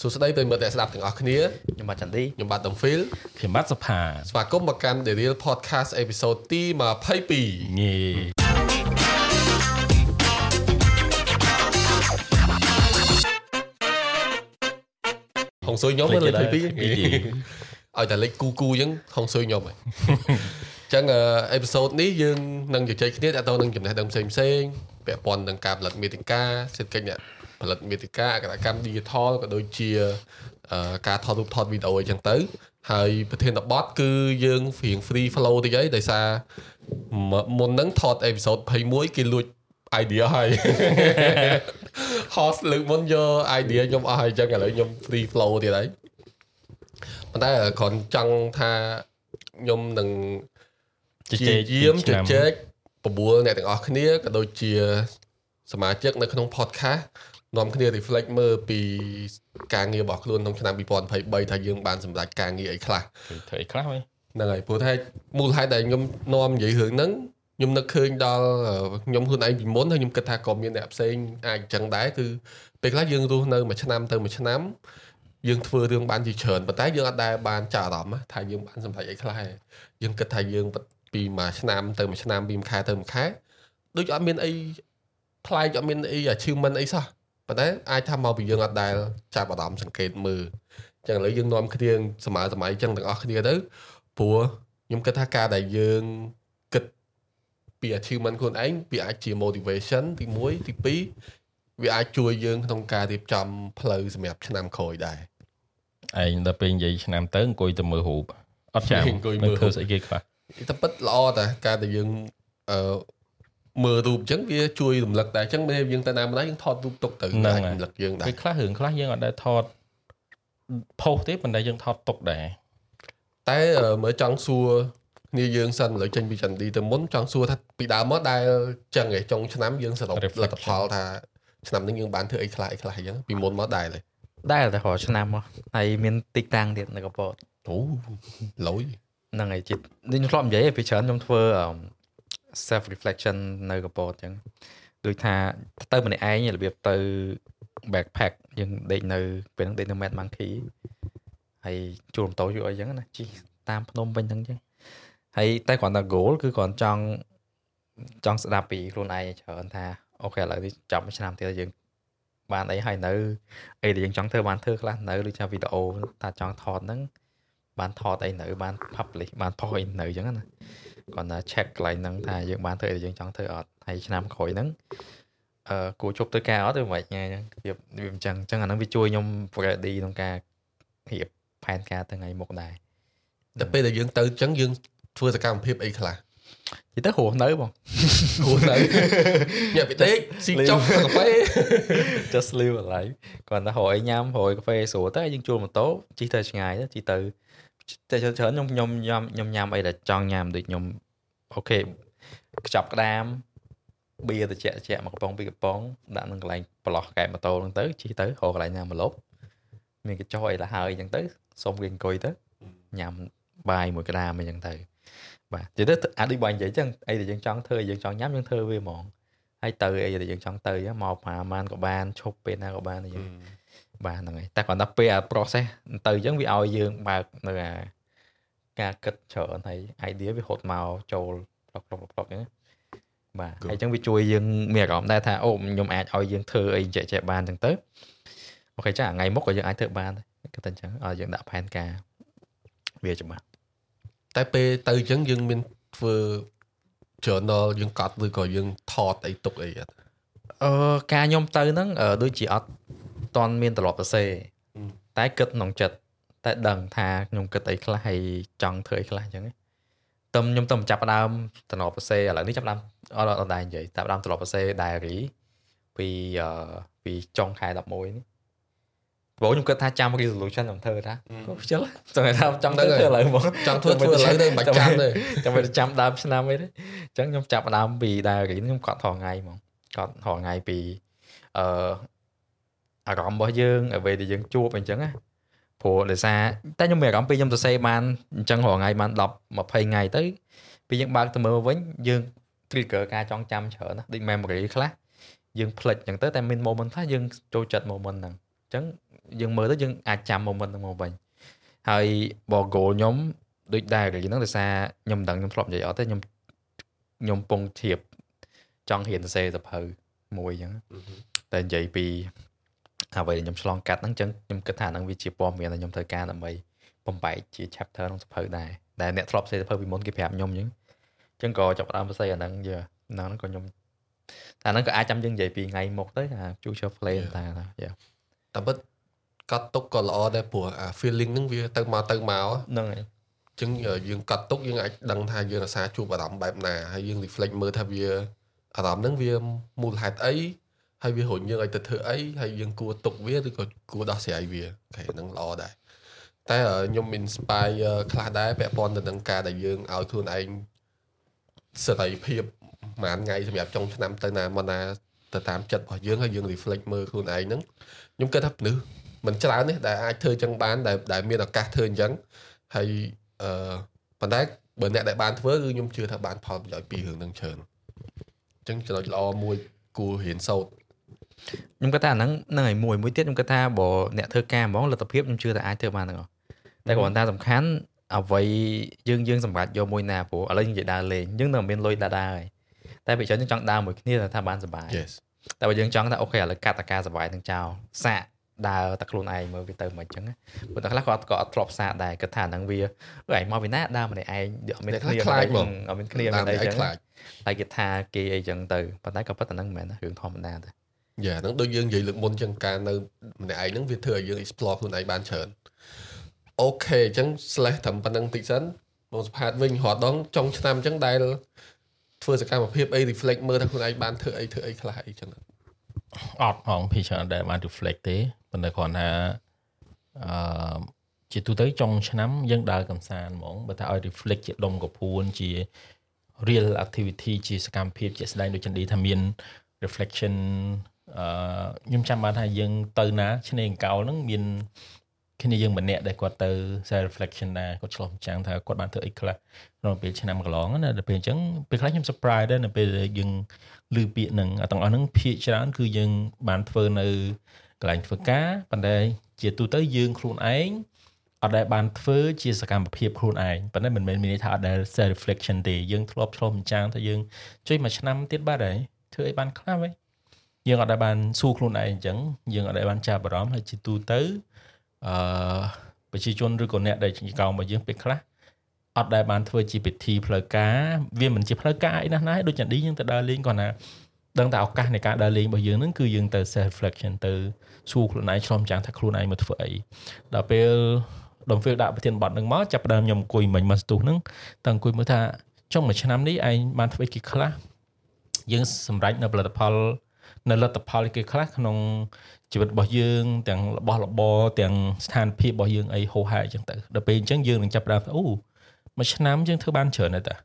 សួស្តីប្រិយមិត្តអ្នកស្ដាប់ទាំងអស់គ្នាខ្ញុំបាទចន្ទទីខ្ញុំបាទតំហ្វីលខ្ញុំបាទសុផាស្វាគមន៍មកកាន់ The Real Podcast episode ទី22ងេហុងស៊ុយខ្ញុំមើលលេខ22ពីទីឲ្យតែលេខគូគូអញ្ចឹងហុងស៊ុយខ្ញុំហ៎អញ្ចឹងអេពីសូតនេះយើងនឹងជជែកគ្នាតទៅនឹងចំណេះដឹងផ្សេងផ្សេងៗពាក់ព័ន្ធនឹងការផលិតមេតិកាសេដ្ឋកិច្ចអ្នក ផលិតមេតិកាអក្សរកម្ម digital ក៏ដូចជាអឺការថតរូបថតវីដេអូអញ្ចឹងទៅ ហើយប្រធានបទគឺយើងរៀង free flow តិចអីដោយសារមុនហ្នឹងថតអេពីសូត21គេលួច idea ហើយ host លើកមុនយក idea ខ្ញុំអស់ហើយអញ្ចឹងឥឡូវខ្ញុំ free flow ទៀតហើយប៉ុន្តែគ្រាន់ចង់ថាខ្ញុំនឹងជជាជែកយាមជឆ្នាំជែកបបួលអ្នកទាំងអស់គ្នាក៏ដូចជាសមាជិកនៅក្នុង podcast នាំគ្នា reflect មើលពីការងាររបស់ខ្លួនក្នុងឆ្នាំ2023ថាយើងបានសម្រេចការងារអីខ្លះធ្វើអីខ្លះវិញហ្នឹងហើយព្រោះថាមូលហេតុដែលខ្ញុំនាំនិយាយរឿងហ្នឹងខ្ញុំនឹកឃើញដល់ខ្ញុំខ្លួនឯងពីមុនហើយខ្ញុំគិតថាក៏មានអ្នកផ្សេងអាចអញ្ចឹងដែរគឺពេលខ្លះយើងរស់នៅមួយឆ្នាំទៅមួយឆ្នាំយើងធ្វើរឿងបានជាច្រើនប៉ុន្តែយើងអត់ដែលបានចាក់អារម្មណ៍ថាយើងបានសម្រេចអីខ្លះទេយើងគិតថាយើងពីមួយឆ្នាំទៅមួយឆ្នាំពីមួយខែទៅមួយខែដូចអត់មានអីប្លែកអត់មានអី achievement អីសោះ ប៉ុន្តែអាចថាមកពីយើងអត់ដែលចាប់អារម្មណ៍សង្កេតមើលអញ្ចឹងឥឡូវយើងនាំគ្នាសម័យសម័យអញ្ចឹងទាំងអស់គ្នាទៅព្រោះខ្ញុំគិតថាការដែលយើងគិតពី achievement ខ្លួនឯងវាអាចជា motivation ទី1ទី2វាអាចជួយយើងក្នុងការរៀបចំផ្លូវសម្រាប់ឆ្នាំក្រោយដែរឯងដល់ពេលនិយាយឆ្នាំទៅអង្គុយទៅមើលរូបអត់ចាំអង្គុយមើលធ្វើស្អីគេខ្លះតែពិតល្អតាការដែលយើងអឺ មើលរូបអញ្ចឹងវាជួយរំលឹកដែរអញ្ចឹងពេលយើងទៅណាម្ដងយើងថតរូបទុកទៅដែររំលឹកយើងដែរពេលខ្លះរឿងខ្លះយើងអត់ដែរថតផុសទេប៉ុន្តែយើងថតទុកដែរតែមើលចង់សួរគ្នាយើងសិនឥឡូវចេញពីចន្ទីទៅមុនចង់សួរថាពីដើមមកដែលចឹងឯងចុងឆ្នាំយើងសរុបលទ្ធផលថាឆ្នាំនេះយើងបានធ្វើអីខ្លះអីខ្លះអញ្ចឹងពីមុនមកដែរទេដែលតែរកឆ្នាំមកហើយមានទីតាំងទៀតនៅកពតអូលយហ្នឹងហើយជិតខ្ញុំធ្លាប់និយាយពីច្រើនខ្ញុំធ្វើ self reflection នៅកពតអញ្ចឹងដូចថាទៅម្នាក់ឯងរបៀបទៅ backpack យើងដេកនៅពេលហ្នឹងដេកនៅ Mad Monkey ហើយជួលម៉ូតូយូរអីចឹងណាជិះតាមភ្នំពេញហ្នឹងចឹងហើយតែគ្រាន់តែ goal គឺគ្រាន់ចង់ចង់ស្ដាប់ពីខ្លួនឯងច្រើនថាអូខេឥឡូវនេះចាប់មួយឆ្នាំទៀតយើងបានអីហើយនៅអីដែលយើងចង់ធ្វើបានធ្វើខ្លះនៅដូចថាវីដេអូថាចង់ថតហ្នឹងបានថតអីនៅបាន publish បានផុសអីនៅចឹងណា គាត់ថា check កន្លែងហ្នឹងថាយើងបានធ្វើអីដែលយើងចង់ធ្វើអត់ហើយឆ្នាំក្រោយហ្នឹងអឺគួរជប់ទៅការអត់ឬមិនញ៉ាចឹងវាវាអញ្ចឹងអញ្ចឹងអាហ្នឹងវាជួយខ្ញុំ ready ក្នុងការរៀបផែនការទៅថ្ងៃមុខដែរតែពេលដែលយើងទៅអញ្ចឹងយើងធ្វើសកម្មភាពអីខ្លះនិយាយទៅរស់នៅបងហួសទៅញាក់ពីដេកស៊ីចុកកាហ្វេ just live a life គាត់ថារកអីញ៉ាំរកអីកាហ្វេស្រួលទៅយើងជួលម៉ូតូជិះទៅឆ្ងាយទៅជិះទៅ តែច្រើនខ្ញុំខ្ញុំញ៉ាំខ្ញុំញ៉ាំអីដែលចង់ញ៉ាំដូចខ្ញុំអូខេខ្ចប់ក្តាមបៀត្រជាក់ត្រជាក់មកកំប៉ុងពីរកំប៉ុងដាក់នឹងកន្លែងប្រឡោះកែបម៉ូតូហ្នឹងទៅជិះទៅរកកន្លែងញ៉ាំម្លប់មានកញ្ចុះអីទៅហើយអញ្ចឹងទៅសុំគេអង្គុយទៅញ៉ាំបាយមួយក្តាមអីចឹងទៅបាទនិយាយទៅអាចដូចបងនិយាយចឹងអីដែលយើងចង់ធ្វើយើងចង់ញ៉ាំយើងធ្វើវាហ្មងហើយទៅអីដែលយើងចង់ទៅអញ្ចឹងមកប្រហែលក៏បានឈប់ពេលណាក៏បានអីចឹង បាទហ្នឹងហើយតែគ្រាន់តែពេលអា process ទៅអញ្ចឹងវាឲ្យយើងបើកនៅអាការគិតច្រើនហើយ idea វាហត់មកចូលប្រកប្រកប្រកអញ្ចឹងណាបាទហើយអញ្ចឹងវាជួយយើងមានអារម្មណ៍ដែរថាអូខ្ញុំអាចឲ្យយើងធ្វើអីចេះចេះបានអញ្ចឹងទៅអូខេចាថ្ងៃមុខក៏យើងអាចធ្វើបានដែរគិតតែអញ្ចឹងឲ្យយើងដាក់ផែនការវាច្បាស់តែពេលទៅអញ្ចឹងយើងមានធ្វើ journal យើងកត់ឬក៏យើងថតអីទុកអីអត់អឺការខ្ញុំទៅហ្នឹងអឺដូចជាអត់ តន់មានត្រឡប់សរសេរអឺតែគិតក្នុងចិត្តតែដឹងថាខ្ញុំគិតអីខ្លះហើយចង់ធ្វើអីខ្លះអញ្ចឹងណាតឹមខ្ញុំទៅចាប់ផ្ដើមត្រឡប់សរសេរឥឡូវនេះចាប់ផ្ដើមអត់អត់ដែរនិយាយតែផ្ដើមត្រឡប់សរសេរ diary ពីអឺពីចុងខែ11នេះព្រោះខ្ញុំគិតថាចាំ resolution ខ្ញុំធ្វើថាក៏ខ្ជិលចង់ថាចង់ធ្វើធ្វើឥឡូវហ្មងចង់ធ្វើធ្វើឥឡូវទៅមិនបាច់ចាំទេចាំមិនចាំដើមឆ្នាំអីទេអញ្ចឹងខ្ញុំចាប់ផ្ដើមពី diary ខ្ញុំកត់រាល់ថ្ងៃហ្មងកត់រាល់ថ្ងៃពីអឺ អារម្មណ៍របស់យើងអ្វីដែលយើងជួបអញ្ចឹងណាព្រោះដោយសារតែខ្ញុំមានអារម្មណ៍ពីខ្ញុំសរសេរបានអញ្ចឹងរាល់ថ្ងៃបាន10 20ថ្ងៃទៅពេលយើងបើកទៅមើលវិញយើង trigger ការចងចាំច្រើនណាដូច memory ខ្លះយើងភ្លេចអញ្ចឹងទៅតែមាន moment ខ្លះយើងចូលចិត្ត moment ហ្នឹងអញ្ចឹងយើងមើលទៅយើងអាចចាំ moment ហ្នឹងមកវិញហើយបើ goal ខ្ញុំដូចដែរនិយាយហ្នឹងដោយសារខ្ញុំមិនដឹងខ្ញុំធ្លាប់និយាយអត់ទេខ្ញុំខ្ញុំពងធៀបចង់រៀនសរសេរសភៅមួយអញ្ចឹងតែនិយាយពី អ្វីដែលខ្ញុំឆ្លងកាត់ហ្នឹងអញ្ចឹងខ្ញុំគិតថាហ្នឹងវាជាព័ត៌មានដែលខ្ញុំត្រូវការដើម្បីបំបែកជា chapter ក្នុងសភៅដែរដែលអ្នកធ្លាប់សរសេរសភៅពីមុនគេប្រាប់ខ្ញុំអញ្ចឹងអញ្ចឹងក៏ចាប់ផ្ដើមសរសេរអាហ្នឹងយើហ្នឹងក៏ខ្ញុំតែហ្នឹងក៏អាចចាំយើងនិយាយពីថ្ងៃមុខទៅអា future plan តាយ៉ាតែពិតកត់ទុកក៏ល្អដែរព្រោះអា feeling ហ្នឹងវាទៅមកទៅមកហ្នឹងហើយអញ្ចឹងយើងកត់ទុកយើងអាចដឹងថាយើងរសារជួបអារម្មណ៍បែបណាហើយយើង reflect មើលថាវាអារម្មណ៍ហ្នឹងវាមូលហេតុអី ហើយវារុញយើងឲ្យទៅធ្វើអីហើយយើងគួរទុកវាឬក៏គួរដោះស្រាយវាអូខេហ្នឹងល្អដែរតែខ្ញុំ inspire ខ្លះដែរពាក់ព័ន្ធទៅនឹងការដែលយើងឲ្យខ្លួនឯងសេរីភាពប្រហែលថ្ងៃសម្រាប់ចុងឆ្នាំទៅណាមកណាទៅតាមចិត្តរបស់យើងហើយយើង reflect មើលខ្លួនឯងហ្នឹងខ្ញុំគិតថាមនុស្សមិនច្រើនទេដែលអាចធ្វើចឹងបានដែលដែលមានឱកាសធ្វើអញ្ចឹងហើយអឺប៉ុន្តែបើអ្នកដែលបានធ្វើគឺខ្ញុំជឿថាបានផលប្រយោជន៍ពីរឿងហ្នឹងច្រើនអញ្ចឹងចំណុចល្អមួយគួររៀនសូត្រ ខ្ញុំគិតថាអាហ្នឹងហ្នឹងហើយមួយមួយទៀតខ្ញុំគិតថាបើអ្នកធ្វើការហ្មងលទ្ធភាពខ្ញុំជឿថាអាចធ្វើបានទាំងអស់តែគ្រាន់តែសំខាន់អ្វីយើងយើងសម្រាប់យកមួយណាព្រោះឥឡូវយើងនិយាយដើរលេងយើងនៅមានលុយដើរដើរហើយតែពេលច្រើនយើងចង់ដើរមួយគ្នាតែថាបានសុបាយ Yes តែបើយើងចង់ថាអូខេឥឡូវកាត់តការសុបាយនឹងចោលសាកដើរតែខ្លួនឯងមើលវាទៅមិនអញ្ចឹងណាព្រោះតែខ្លះក៏អត់ក៏អត់ធ្លាប់សាកដែរគិតថាហ្នឹងវាអឺឯងមកពីណាដើរម្នាក់ឯងអត់មានអ្នកគ្នាខ្លះខ្លាចហ្មងអត់មានគ្នាតាមានមអីឯងចឹងខ្លាចតែគេថាគេអីចឹងទៅប៉ុន្តែក៏ប៉ុន្តែហ្នឹងមិនមែនរឿងធម្មតាទេ យ៉ាហ្នឹងដូចយើងនិយាយលើកមុនអញ្ចឹងការនៅម្នាក់ឯងហ្នឹងវាធ្វើឲ្យយើង explore ខ្លួនឯងបានច្រើនអូខេអញ្ចឹង slash ត្រឹមប៉ុណ្្នឹងតិចសិនមកសផាតវិញរាល់ដងចុងឆ្នាំអញ្ចឹងដែលធ្វើសកម្មភាពអី reflect មើលថាខ្លួនឯងបានធ្វើអីធ្វើអីខ្លះអីចឹងអត់ហងភីច្រើនដែលបាន reflect ទេប៉ុន្តែគ្រាន់ថាអឺជាទូទៅចុងឆ្នាំយើងដើរកំសាន្តហ្មងបើថាឲ្យ reflect ជាដុំកពួនជា real activity ជាសកម្មភាពជាក់ស្ដែងដូចចិនឌីថាមាន reflection អឺខ្ញុំចាំបានថាយើងទៅណាឆ្នេរអង្កោលហ្នឹងមានគ្នាយើងម្នាក់ដែលគាត់ទៅ self reflection ដែរគាត់ឆ្លោះម្ចាំងថាគាត់បានធ្វើអីខ្លះក្នុងពេលឆ្នាំកន្លងណាដល់ពេលអញ្ចឹងពេលខ្លះខ្ញុំ surprise ដែរនៅពេលដែលយើងឮពាក្យហ្នឹងអាទាំងអស់ហ្នឹងភាគច្រើនគឺយើងបានធ្វើនៅកន្លែងធ្វើការប៉ុន្តែជាទូទៅយើងខ្លួនឯងអត់ដែលបានធ្វើជាសកម្មភាពខ្លួនឯងប៉ុន្តែមិនមែនមានន័យថាអត់ដែល self reflection ទេយើងធ្លាប់ឆ្លោះម្ចាំងថាយើងជួយមួយឆ្នាំទៀតបាត់ហើយធ្វើអីបានខ្លះវិញ យើងអត់ដែលបានសួរខ្លួនឯងអញ្ចឹងយើងអត់ដែលបានចាប់អារម្មណ៍ហើយជាទូទៅអឺប្រជាជនឬក៏អ្នកដែលជាកោរបស់យើងពេលខ្លះអត់ដែលបានធ្វើជាពិធីផ្លូវការវាមិនជាផ្លូវការអីណាស់ណាដូចចាឌីយើងទៅដើរលេងគាត់ណាដឹងតែឱកាសនៃការដើរលេងរបស់យើងហ្នឹងគឺយើងទៅ self reflection ទៅសួរខ្លួនឯងឆ្លំចាំងថាខ្លួនឯងមកធ្វើអីដល់ពេលដំពេលដាក់ប្រធានបទហ្នឹងមកចាប់ផ្ដើមខ្ញុំអង្គុយមិញមកស្ទុះហ្នឹងតែអង្គុយមើលថាចុងមួយឆ្នាំនេះឯងបានធ្វើអីគេខ្លះយើងសម្រេចនៅផលិតផល នៅលទ្ធផលគេខ្លះក្នុងជីវិតរបស់យើង ទាំងរបស់របរទាំងស្ថានភាពរបស់យើងអីហោហែអញ្ចឹងទៅដល់ពេលអញ្ចឹងយើងនឹងចាប់ផ្ដើមថាអូមួយឆ្នាំយើងធ្វើបានច្រើនហើយតា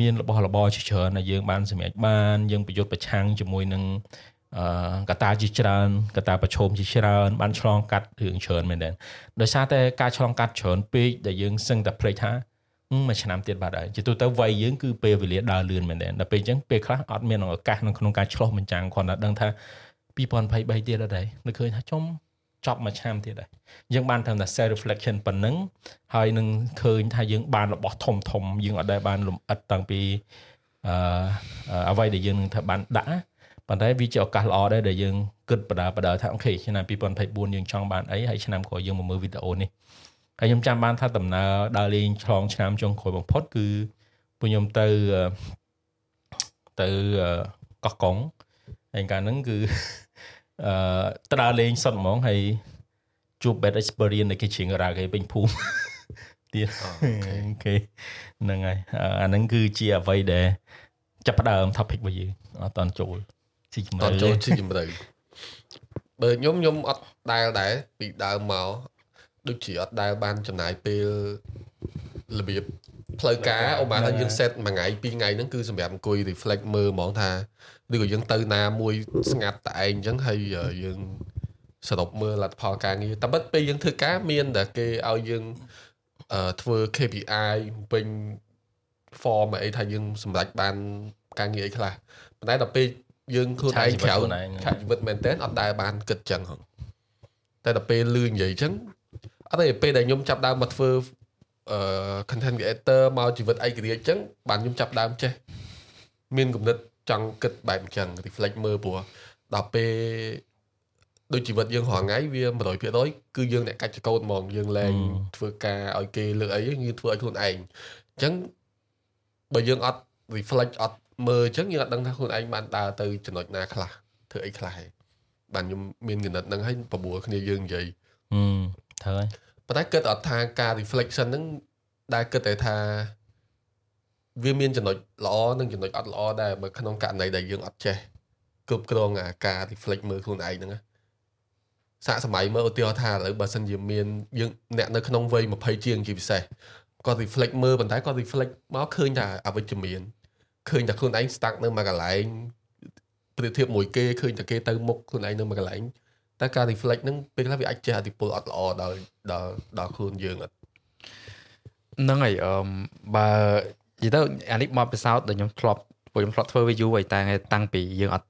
មានរបស់របរជាច្រើនដែលយើងបានសម្រេចបានយើងប្រយុទ្ធប្រឆាំងជាមួយនឹងអឺកត្តាជាច្រើនកត្តាប្រឈមជាច្រើនបានឆ្លងកាត់រឿងច្រើនមែនទែនដោយសារតែការឆ្លងកាត់ច្រើនពេកដែលយើងសឹងតែភ្លេចថាអឺ មួយឆ្នាំទៀតបាត់ហើយជាទូទៅវ័យយើងគឺពេលវេលាដើរលឿនមែនទែនដល់ពេលអញ្ចឹងពេលខ្លះអត់មានឱកាសនៅក្នុងការឆ្លោះបញ្ចាំងគ្រាន់តែដឹងថា2023ទៀតអត់ហើយនឹកឃើញថាចំចប់មួយឆ្នាំទៀតហើយយើងបានធ្វើតែ self reflection ប៉ុណ្ណឹងហើយនឹងឃើញថាយើងបានរបស់ធំធំយើងអត់ដែលបានលំអិតតាំងពីអឺអ្វីដែលយើងនឹងធ្វើបានដាក់ប៉ុន្តែវាជាឱកាសល្អដែរដែលយើងគិតបដាបដាថាអូខេឆ្នាំ2024យើងចង់បានអីហើយឆ្នាំក្រោយយើងមកមើលវីដេអូនេះ ហើយខ្ញុំចាំបានថាដំណើរដើរលេងឆ្លងឆ្នាំចុងក្រោយបំផុតគឺពួកខ្ញុំទៅទៅកោះកុងហើយកាលហ្នឹងគឺអឺទៅដើរលេងសុតហ្មងហើយជួប bad experience នៃគេជ្រៀងរ៉ាគេពេញភូមិទៀតអូខេហ្នឹងហើយអាហ្នឹងគឺជាអ្វីដែលចាប់ផ្ដើម topic របស់យើងអត់តន់ចូលជីជំតរឿន់ចូលជីជំរឿបើខ្ញុំខ្ញុំអត់ដែលដែរពីដើមមក ដូចជាអត់ដែលបានចំណាយពេលរបៀបផ្លូវការអូបានថាយើង set មួយថ្ងៃពីរថ្ងៃហ្នឹងគឺសម្រាប់អង្គុយ reflect មើលហ្មងថាឬក៏យើងទៅណាមួយស្ងាត់តែឯងអញ្ចឹងហើយយើងសរុបមើលលទ្ធផលការងារតែបិទពេលយើងធ្វើការមានតែគេឲ្យយើងអឺធ្វើ KPI ពេញ form អីថាយើងសម្រេចបានការងារអីខ្លះប៉ុន្តែដល់ពេលយើងខ្លួនឯងក្រៅខាត់ជីវិតមែនតើអត់ដែលបានគិតចឹងហងតែដល់ពេលលឺនិយាយអញ្ចឹង អត់ទេពេលដែលខ្ញុំចាប់ដើមមកធ្វើអឺ content creator មកជីវិតឯករាជ្យអញ្ចឹងបានខ្ញុំចាប់ដើមចេះមានគំនិតចង់គិតបែបអញ្ចឹង reflect មើលព្រោះដល់ពេលដូចជីវិតយើងរាល់ថ្ងៃវា100%គឺយើងអ្នកកាច់ចកោតហ្មងយើងលែងធ្វើការឲ្យគេលើកអីយើងធ្វើឲ្យខ្លួនឯងអញ្ចឹងបើយើងអត់ reflect អត់មើលអញ្ចឹងយើងអត់ដឹងថាខ្លួនឯងបានដើរទៅចំណុចណាខ្លះធ្វើអីខ្លះហើយបានខ្ញុំមានគណិតហ្នឹងហើយប្របួរគ្នាយើងនិយាយហឹម ត្រូវហើយប៉ុន្តែគិតអត់ថាការ reflection ហ្នឹងដែលគិតតែថាវាមានចំណុចល្អនិងចំណុចអត់ល្អដែរបើក្នុងករណីដែលយើងអត់ចេះគ្រប់គ្រងអាការ reflect មើលខ្លួនឯងហ្នឹងណាសាកសម័យមើលឧទាហរណ៍ថាឥឡូវបើសិនជាមានយើងអ្នកនៅក្នុងវ័យ20ជាងជាពិសេសគាត់ reflect មើលប៉ុន្តែគាត់ reflect មកឃើញថាអវិជ្ជមានឃើញតែខ្លួនឯង stuck នៅមួយកន្លែងប្រៀបធៀបមួយគេឃើញតែគេទៅមុខខ្លួនឯងនៅមួយកន្លែង តែការ reflect ហ្នឹងពេលខ្លះវាអាចជះឥទ្ធិពលអត់ល្អដល់ដល់ដល់ខ្លួនយើងអត់ហ្នឹងហើយអឺមបើនិយាយទៅអានេះមកពិសោធន៍ដែលខ្ញុំធ្លាប់ពួកខ្ញុំធ្លាប់ធ្វើវាយូរហើយតែតាំងពីយើងអត់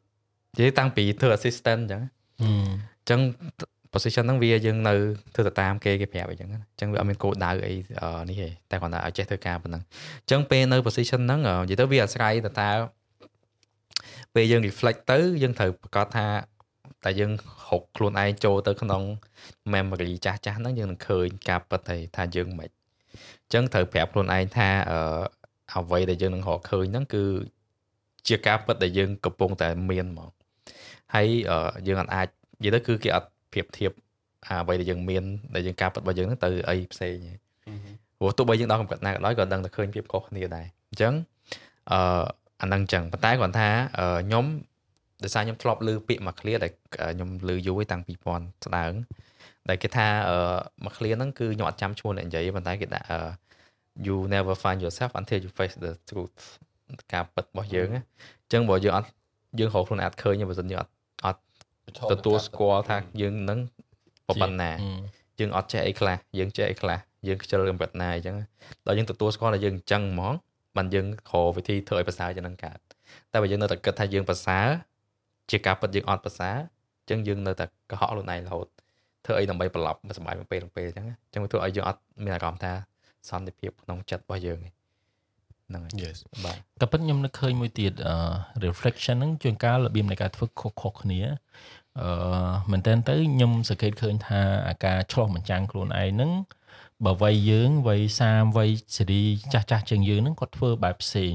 និយាយតាំងពីធ្វើ assistant អញ្ចឹងហឹមអញ្ចឹង position ហ្នឹងវាយើងនៅធ្វើទៅតាមគេគេប្រាប់អញ្ចឹងណាអញ្ចឹងវាអត់មានគោលដៅអីអឺនេះទេតែគ្រាន់តែឲ្យចេះធ្វើការប៉ុណ្ណឹងអញ្ចឹងពេលនៅ position ហ្នឹងអឺនិយាយទៅវាអាស្រ័យទៅតើពេលយើង reflect ទៅយើងត្រូវប្រកាសថា តែយើងហុកខ្លួនឯងចូលទៅក្នុង memory ចាស់ចាស់ហ្នឹងយើងនឹងឃើញការពិតហើយថាយើងមិនអញ្ចឹងត្រូវប្រាប់ខ្លួនឯងថាអឺអ្វីដែលយើងនឹងរកឃើញហ្នឹងគឺជាការពិតដែលយើងកំពុងតែមានហ្មងហើយអឺយើងអត់អាចនិយាយទៅគឺគេអត់ប្រៀបធៀបអាអ្វីដែលយើងមានដែលយើងការពិតរបស់យើងហ្នឹងទៅអីផ្សេងទេព្រោះទោះបីយើងដល់កម្រិតណាក៏ដោយក៏ដឹងតែឃើញភាពខុសគ្នាដែរអញ្ចឹងអឺអាហ្នឹងអញ្ចឹងប៉ុន្តែគ្រាន់ថាអឺខ្ញុំ ដោយសារខ្ញុំធ្លាប់ឮពាក្យមួយ clear ដែលខ្ញុំឮយូរហើយតាំងពី2000ស្ដើងដែលគេថាអឺមួយ clear ហ្នឹងគឺខ្ញុំអត់ចាំឈ្មោះអ្នកនិយាយទេប៉ុន្តែគេដាក់អឺ you never find yourself until you face the truth ការពិតរបស់យើងណាអញ្ចឹងបើយើងអត់យើងរកខ្លួនឯងអត់ឃើញទេបើមិនយើងអត់អត់ទទួលស្គាល់ថាយើងនឹងប៉ុណ្ណាហឹមយើងអត់ចេះអីខ្លះយើងចេះអីខ្លះយើងខ្ជិលកម្រិតណាអញ្ចឹងដល់យើងទទួលស្គាល់ថាយើងអញ្ចឹងហ្មងបានយើងរកវិធីធ្វើឲ្យប្រសើរជាងនឹងកើតតែបើយើងនៅតែគិតថាយើងប្រសើរ ជាការពិតយើងអត់ប្រសើរអញ្ចឹងយើងនៅតែកុហកខ្លួនឯងរហូតធ្វើអីដើម្បីប្រឡប់សុបាយមួយពេលមួយពេលអញ្ចឹងអញ្ចឹងវាធ្វើឲ្យយើងអត់មានអារម្មណ៍ថាសន្តិភាពក្នុងចិត្តរបស់យើងឯងហ្នឹងហើយ yes បាទក៏ប៉ុតខ្ញុំនឹកឃើញមួយទៀតអឺ reflection ហ្នឹងជួនកាលរបៀបនៃការធ្វើខុសៗគ្នាអឺមែនតើទៅខ្ញុំសង្កេតឃើញថាអាការឆ្លោះបញ្ចាំងខ្លួនឯងហ្នឹងបើវ័យយើងវ័យ30វ័យសេរីចាស់ចាស់ជាងយើងហ្នឹងគាត់ធ្វើបែបផ្សេង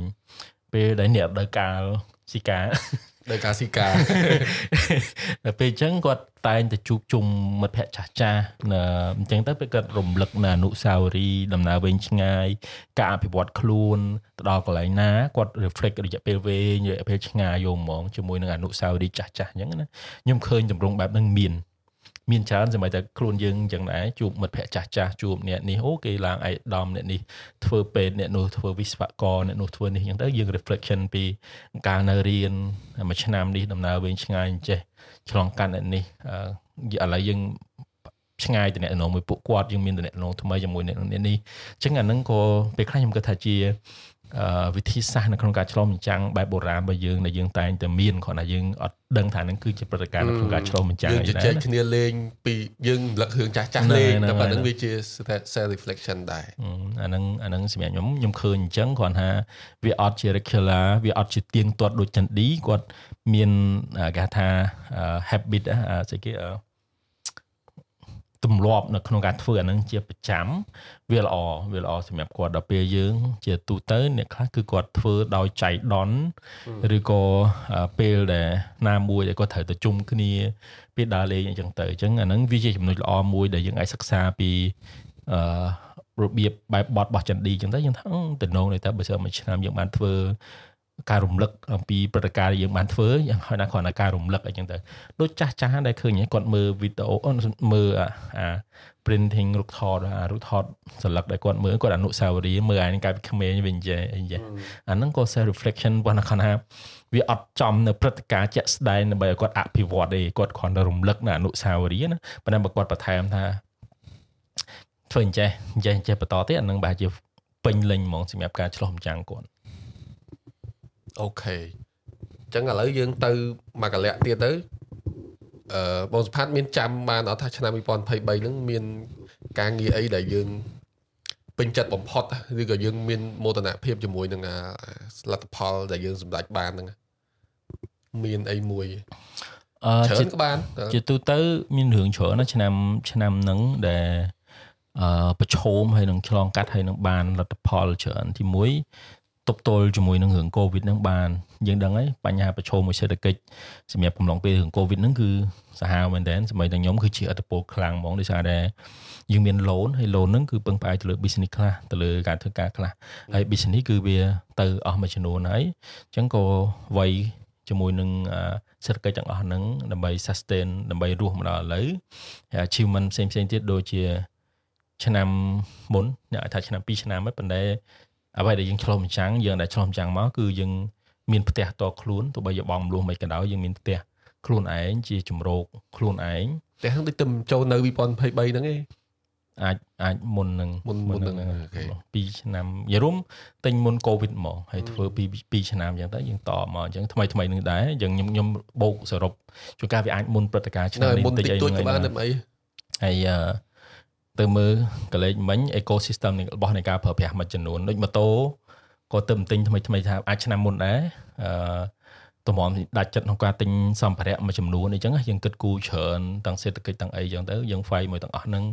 ពេលដែលអ្នកដល់កាលស៊ីកា ដោយការស៊ីការដល់ពេលអញ្ចឹងគាត់តែងតែជួបជុំមិត្តភ័ក្តិចាស់ចាស់ៗណាអញ្ចឹងទៅពេលគាត់រំលឹកនៅអនុស្សាវរីយ៍ដំណើរវែងឆ្ងាយការអភិវឌ្ឍខ្លួនទៅដល់កន្លែងណាគាត់ reflect រយៈពេលវែងរយៈពេលឆ្ងាយយកហ្មងជាមួយនឹងអនុស្សាវរីយ៍ចាស់ចាស់ៗអញ្ចឹងណាខ្ញុំឃើញទម្រង់បែបហ្នឹងមាន មានច្រើនសម័យតែខ្លួនយើងអញ្ចឹងដែរជួបមិត្តភ័ក្តិចាស់ចាស់ៗជួបអ្នកនេះអូគេឡើងឯកឧត្តមអ្នកនេះធ្វើពេទ្យអ្នកនោះធ្វើវិស្វករអ្នកនោះធ្វើនេះអញ្ចឹងទៅយើង reflection ពីការនៅរៀនមួយឆ្នាំនេះដំណើរវែងឆ្ងាយអញ្ចេះឆ្លងកាត់អ្នកនេះអឺឥឡូវយើងឆ្ងាយតំណែងមួយពួកគាត់យើងមានតំណែងថ្មីជាមួយអ្នកនោះអ្នកនេះអញ្ចឹងអាហ្នឹងក៏ពេលខ្លះខ្ញុំគិតថាជាអឺ វិធីសាស្ត្រនៅក្នុងការឆ្លុំបញ្ចាំងបែបបុរាណរបស់យើងដែលយើងតែងតែមានគ្រាន់តែយើងអត់ដឹងថាហ្នឹងគឺជាព្រឹត្តិការណ៍នៅក្នុងការឆ្លុំបញ្ចាំងយើងអីជដែរជែកណាគ្នាលេងពីយើងរំលឹករឿងចាស់ចាស់ហ្នឹងលេងហើយតែហ្នឹងប៉ណ្ណឹងហើយវាជា self reflection ដែរអឺអាហ្នឹងអាហ្នឹងសម្រាប់ខ្ញុំខ្ញុំឃើញអញ្ចឹងគ្រាន់ថាវាអត់ជា regular វាអត់ជាទៀងទាត់ដូចចិនឌីគាត់មានអាគេហៅថាអឺ habit ណាអាស្អីគេអឺ ទម្លាប់នៅក្នុងការធ្វើអាហ្នឹងជាប្រចាំវាល្អវាល្អសម្រាប់គាត់ដល់ពេលយើង ជាទូទៅអ្នកខ្លះគឺគាត់ធ្វើដោយចៃដន្យឬក៏អឺពេលដែលណាមួយដែលគាត់ត្រូវទៅជុំគ្នាពេលដើរលេងអញ្ចឹងទៅអញ្ចឹងអាហ្នឹងវាជាចំណុចល្អមួយដែលយើងអាចសិក្សាពីអឺរបៀបបែបបត់របស់ចិនឌីអញ្ចឹងទៅយើងថាអឺតំណងនេះតើបើសិនមួយឆ្នាំយើងបានធ្វើ ការរំលឹកអំពីព្រឹត្តិការណ៍ដែលយើងបានធ្វើយ៉ាងហោចណាស់គ្រាន់តែការរំលឹកអីចឹងទៅដូចចាស់ចាស់ដែលឃើញគាត់មើលវីដេអូអូមើលអាអា printing រូបថតអារូបថតសន្លឹកដែលគាត់មើលគាត់អនុស្សាវរីយ៍មើលអានេះកាលពីក្មេងវិញចេះអីចេះអាហ្នឹងក៏ self reflection របស់អ្នកគាត់ថាវាអត់ចំនៅព្រឹត្តិការណ៍ជាក់ស្ដែងដើម្បីឲ្យគាត់អភិវឌ្ឍទេគាត់គ្រាន់តែរំលឹកនៅអនុស្សាវរីយ៍ណាប៉ុន្តែបើគាត់បន្ថែមថាធ្វើអញ្ចេះអញ្ចេះអញ្ចេះបន្តទៀតអានឹងបែរជាពេញលេញហ្មងសម្រាប់ការឆ្លោះម្ចាំងគាត់ អូខេអញ្ចឹងឥឡូវយើងទៅមកកលៈទៀតទៅអឺបងសុផាតមានចាំបានអត់ថាឆ្នាំ2023ហ្នឹងមានការងារអីដែលយើងពេញចិត្តបំផុតឬក៏យើងមានមោទនភាពជាមួយនឹងអាលទ្ធផលដែលយើងសម្រេចបានហ្នឹងមានអីមួយអឺច្រើជានក៏បានជាទូទៅមានរឿងច្រើនណាស់ឆ្នាំឆ្នាំហ្នឹងដែលអឺប្រឈមហើយនឹងឆ្លងកាត់ហើយនឹងបានលទ្ធផលច្រើនទី1 ទប់ទល់ជាមួយនឹងរឿង Covid ហ្នឹងបានយើងដឹងហើយបញ្ហាប្រឈមមួយសេដ្ឋកិច្ចសម្រាប់កំឡុងពេលរឿង Covid ហ្នឹងគឺសាហាវមែនទែនសម្រាប់តែខ្ញុំគឺជាអត្តពលខ្លាំងហ្មងដោយសារតែយើងមាន loan ហើយ loan ហ្នឹងគឺពឹងផ្អែកទៅលើ business ខ្លះទៅលើការធ្វើការខ្លះហើយ business គឺវាទៅអស់មួយចំនួនហើយអញ្ចឹងក៏វ័យជាមួយនឹងអឺសេដ្ឋកិច្ចទាំងអស់ហ្នឹងដើម្បី sustain ដើម្បីរស់មកដល់ឥឡូវហើយ achievement ផ្សេងៗទៀតដូចជាឆ្នាំមុនអ្នកអាចថាឆ្នាំ2ឆ្នាំហើយប៉ុន្តែ អ្វីដែលយើងឆ្លុះបញ្ចាំងយើងដែលឆ្លុះបញ្ចាំងមកគឺយើងមានផ្ទះតខ្លួនទោះបីជាបងមលោះមិនក៏ដោយយើងមានផ្ទះខ្លួនឯងជាជំរកខ្លួនឯងតែហ្នឹងដូចទៅចូលនៅ2023ហ្នឹងឯងអាចអាចមុននឹងមុនមុននឹងអូខេ2ឆ្នាំនិយាយរួមទិញមុនកូវីដមកហើយធ្វើពី2ឆ្នាំអញ្ចឹងទៅយើងតមកអញ្ចឹងថ្មីថ្មីនឹងដែរយើងខ្ញុំខ្ញុំបូកសរុបជួនកាលវាអាចមុនព្រឹត្តិការណ៍ឆ្នាំនៅនេះមុនបន្តិចតិចអីតួចហ្នឹងក៏បានឯងតែអីហើយអឺ ទៅមើលកលេចមិញ ecosystem នេះរបស់នៃការប្រើប្រាស់មួយចំនួនដូចម៉ូតូក៏ទៅទិញថ្មីថ្មីថាអាចឆ្នាំមុនដែរអឺតម្រាំដាច់ចិត្តក្នុងការទិញសម្ភារៈមួយចំនួនអីចឹងណាយើងគិតគូរច្រើនទាំងសេដ្ឋកិច្ចទាំងអីចឹងទៅយើងហ្វាយមួយទាំងអស់ហ្នឹង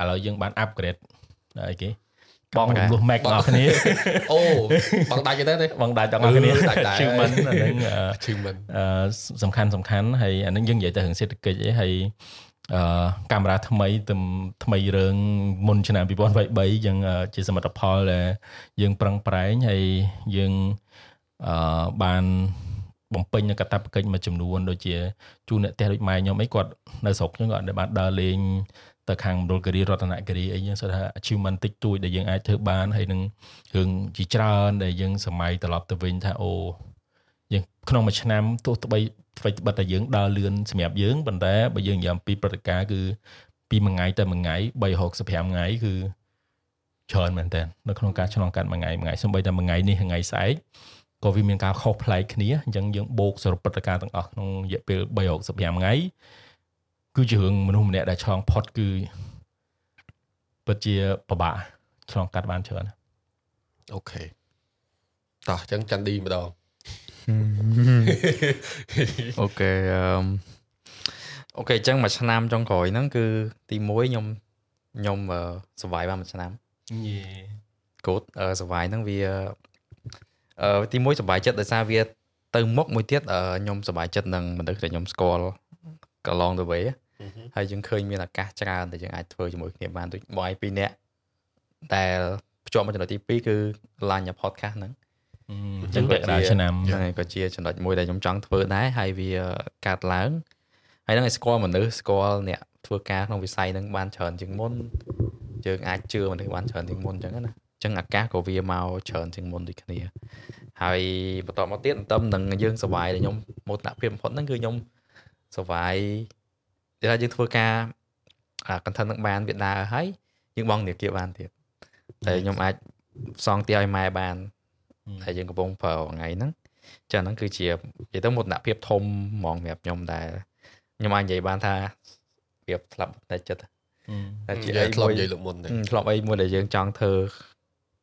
ឥឡូវយើងបាន upgrade អីគេបងរំលោះ Mac បងគ្នាអូបងដាច់ទេទេបងដាច់ទាំងអស់គ្នាដាច់ដែរ achievement អាហ្នឹងអឺ achievement អឺសំខាន់សំខាន់ហើយអានឹងយើងនិយាយទៅរឿងសេដ្ឋកិច្ចអីហើយ អឺកាមេរ៉ាថ្មីទំថ្មីរឿងមុនឆ្នាំ2023យើងអឺជាសមិទ្ធផលដែលយើងប្រឹងប្រែងហើយយើងអឺបានបំពេញនូវកាតព្វកិច្ចមួយចំនួនដូចជាជួនអ្នកផ្ទះដូចម៉ែខ្ញុំអីគាត់នៅស្រុកខ្ញុំគាត់បានដើរលេងទៅខាងមណ្ឌលគិរីរតនគិរីអីយើងសួរថា achievement តិចតួចដែលយើងអាចធ្វើបានហើយនឹងរឿងជាច្រើនដែលយើងសម័យត្រឡប់ទៅវិញថាអូយើងក្នុងមួយឆ្នាំទោះបី អ្វីត្បិតតែយើងដើរលឿនសម្រាប់យើងប៉ុន្តែបើយើងនិយាយអំពីព្រឹត្តិការណ៍គឺពីមួយថ្ងៃទៅមួយថ្ងៃ365ថ្ងៃគឺច្រើនមែនតើនៅក្នុងការឆ្លងកាត់មួយថ្ងៃមួយថ្ងៃសូម្បីតែមួយថ្ងៃនេះថ្ងៃស្អែកក៏វាមានការខុសប្លែកគ្នាអញ្ចឹងយើងបូកសរុបព្រឹត្តិការណ៍ទាំងអស់ក្នុងរយៈពេល365ថ្ងៃគឺជារឿងមនុស្សម្នាក់ដែលឆ្លងផុតគឺពិតជាពិបាកឆ្លងកាត់បានច្រើនអូខេតោះអញ្ចឹងចាន់ឌីម្ដង អូខេអឺមអូខេអញ្ចឹងមួយឆ្នាំចុងក្រោយហ្នឹងគឺទី1ខ្ញុំខ្ញុំអឺ survive បានមួយឆ្នាំយេ good អឺ survive ហ្នឹងវាអឺទី1សប្បាយចិត្តដោយសារវាទៅមុខមួយទៀតអឺខ្ញុំសប្បាយចិត្តនឹងមនុស្សដែលខ្ញុំស្គាល់ along the way ហើយយើងឃើញមានឱកាសច្រើនដែលយើងអាចធ្វើជាមួយគ្នាបានដូចបងឯងពីរនាក់ដែលភ្ជាប់មកចំណុចទី2គឺ launch podcast ហ្នឹង អញ្ចឹងពាក់កណ្ដាលឆ្នាំហ្នឹងហើយក៏ជាចំណុចមួយដែលខ្ញុំចង់ធ្វើដែរហើយវាកាត់ឡើងហើយហ្នឹងឲ្យស្គាល់មនុស្សស្គាល់អ្នកធ្វើការក្នុងវិស័យហ្នឹងបានច្រើនជាងមុនយើងអាចជឿមនុស្សបានច្រើនជាងមុនអញ្ចឹងណាអញ្ចឹងឱកាសក៏វាមកច្រើនជាងមុនដូចគ្នាហើយបន្តមកទៀតតាមនឹងយើងសប្បាយដែលខ្ញុំមោទនភាពបំផុតហ្នឹងគឺខ្ញុំសប្បាយដែលថាយើងធ្វើការអា content ហ្នឹងបានវាដើរហើយយើងបងធនាគារបានទៀតតែខ្ញុំអាចសងទាយឲ្យម៉ែបាន ដែលយើងកំពុងប្រើថ្ងៃហ្នឹងចាហ្នឹងគឺជានិយាយទៅមោទនភាពធំហ្មងសម្រាប់ខ្ញុំដែលខ្ញុំអាចនិយាយបានថាវាធ្លាប់តែចិត្តតែជានិយាអីយធ្លាមួយប់និយាយលើកមុនទេអឺធ្លាប់អីមួយដែលយើងចង់ធ្វើ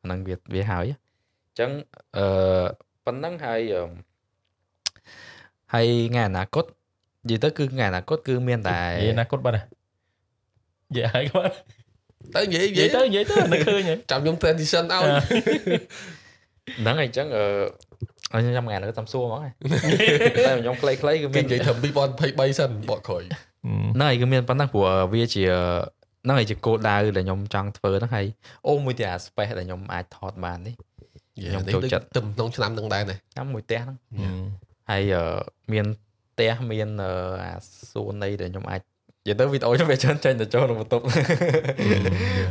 អាហ្នឹងវាវាហើយអញ្ចឹងអឺប៉ុណ្ណឹងហើយអឺហើយថ្ងៃអនាគតនិយាយទៅគឺថ្ងៃអនាគតគឺមានតែនិយាយអនាគតបាត់ហើយនិយាយហើយគាត់ទៅនិយាយនិយាយទៅនិយាយទៅនឹកឃើញហើយចាំខ្ញុំ transition ឲ្យ ហ្នឹងហើយអញ្ចឹងអឺឲ្យខ្ញុំថ្ងៃអនាគតតាមសួរហ្មងហើយតែខ្ញុំខ្លីៗគឺគេមាននិយាយថា2023សិនបកក្រោយហ្នឹងហើយគឺមានប៉ុណ្ណឹងព្រោះវាជាហ្នឹងហើយជាគោលដៅដែលខ្ញុំចង់ធ្វើហ្នឹងហើយអូមួយទៀតអា space ដែលខ្ញុំអាចថតបាននេះខ្ញុំចូលចិត្តទំក្នុងឆ្នាំហ្នឹងដែរណាតាមមួយផ្ទះហ្នឹងហើយអឺមានផ្ទះមានអឺអាសួនអីដែលខ្ញុំអាចនិយាយទៅវីដេអូខ្ញុំវាច្រើនចេញទៅចូលក្នុងបន្ទប់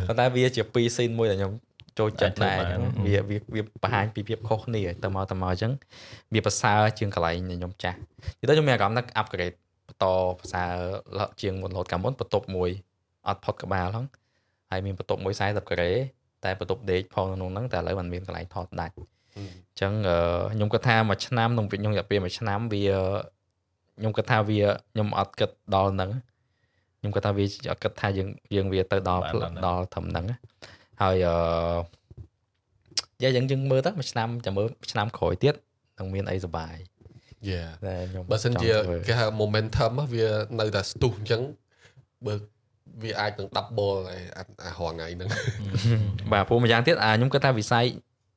ប៉ុន្តែវាជាពីរស៊ីនមួយដែលខ្ញុំ ចូលចិត្តដែរអញ្ចឹងវាវាវាបង្ហាញពីភាពខុសគ្នាទៅមកទៅមកអញ្ចឹងវាប្រសើរជាងកន្លែងដែលខ្ញុំចាស់និយាយទៅខ្ញុំមានអារម្មណ៍ថា upgrade បន្តប្រសើរជាងមុនរហូតកាលមុនបន្ទប់មួយអត់ផុតក្បាលហ្នឹងហើយមានបន្ទប់មួយ40ការ៉េតែបន្ទប់ដេកផងក្នុងហ្នឹងតែឥឡូវมันមានកន្លែងថតដាច់អញ្ចឹងអឺខ្ញុំគាត់ថាមួយឆ្នាំក្នុងពេលខ្ញុំរយៈពេលមួយឆ្នាំវាខ្ញុំគិតថាវាខ្ញុំអត់គិតដល់ហ្នឹងខ្ញុំគិតថាវាអត់គិតថាយើងយើងវាទៅដល់បានដល់ហ្នឹងដល់ត្រឹមហ្នឹងណា ហើយអឺយ៉ាយើងយើងមើលទៅមួយឆ្នាំចាំមើលឆ្នាំក្រោយទៀតនឹងមានអីសុបាយ Yeah តែខ្ញុំបើសិនជាចង់ធ្វើគេហៅ momentum á, វានៅតែស្ទុះអញ្ចឹងបើវាអាចនឹង double ហើយអាអារងថ្ងៃហ្នឹងបាទព្រោះម្យ៉ាងទៀតអាខ្ញុំគិតថាវិស័យ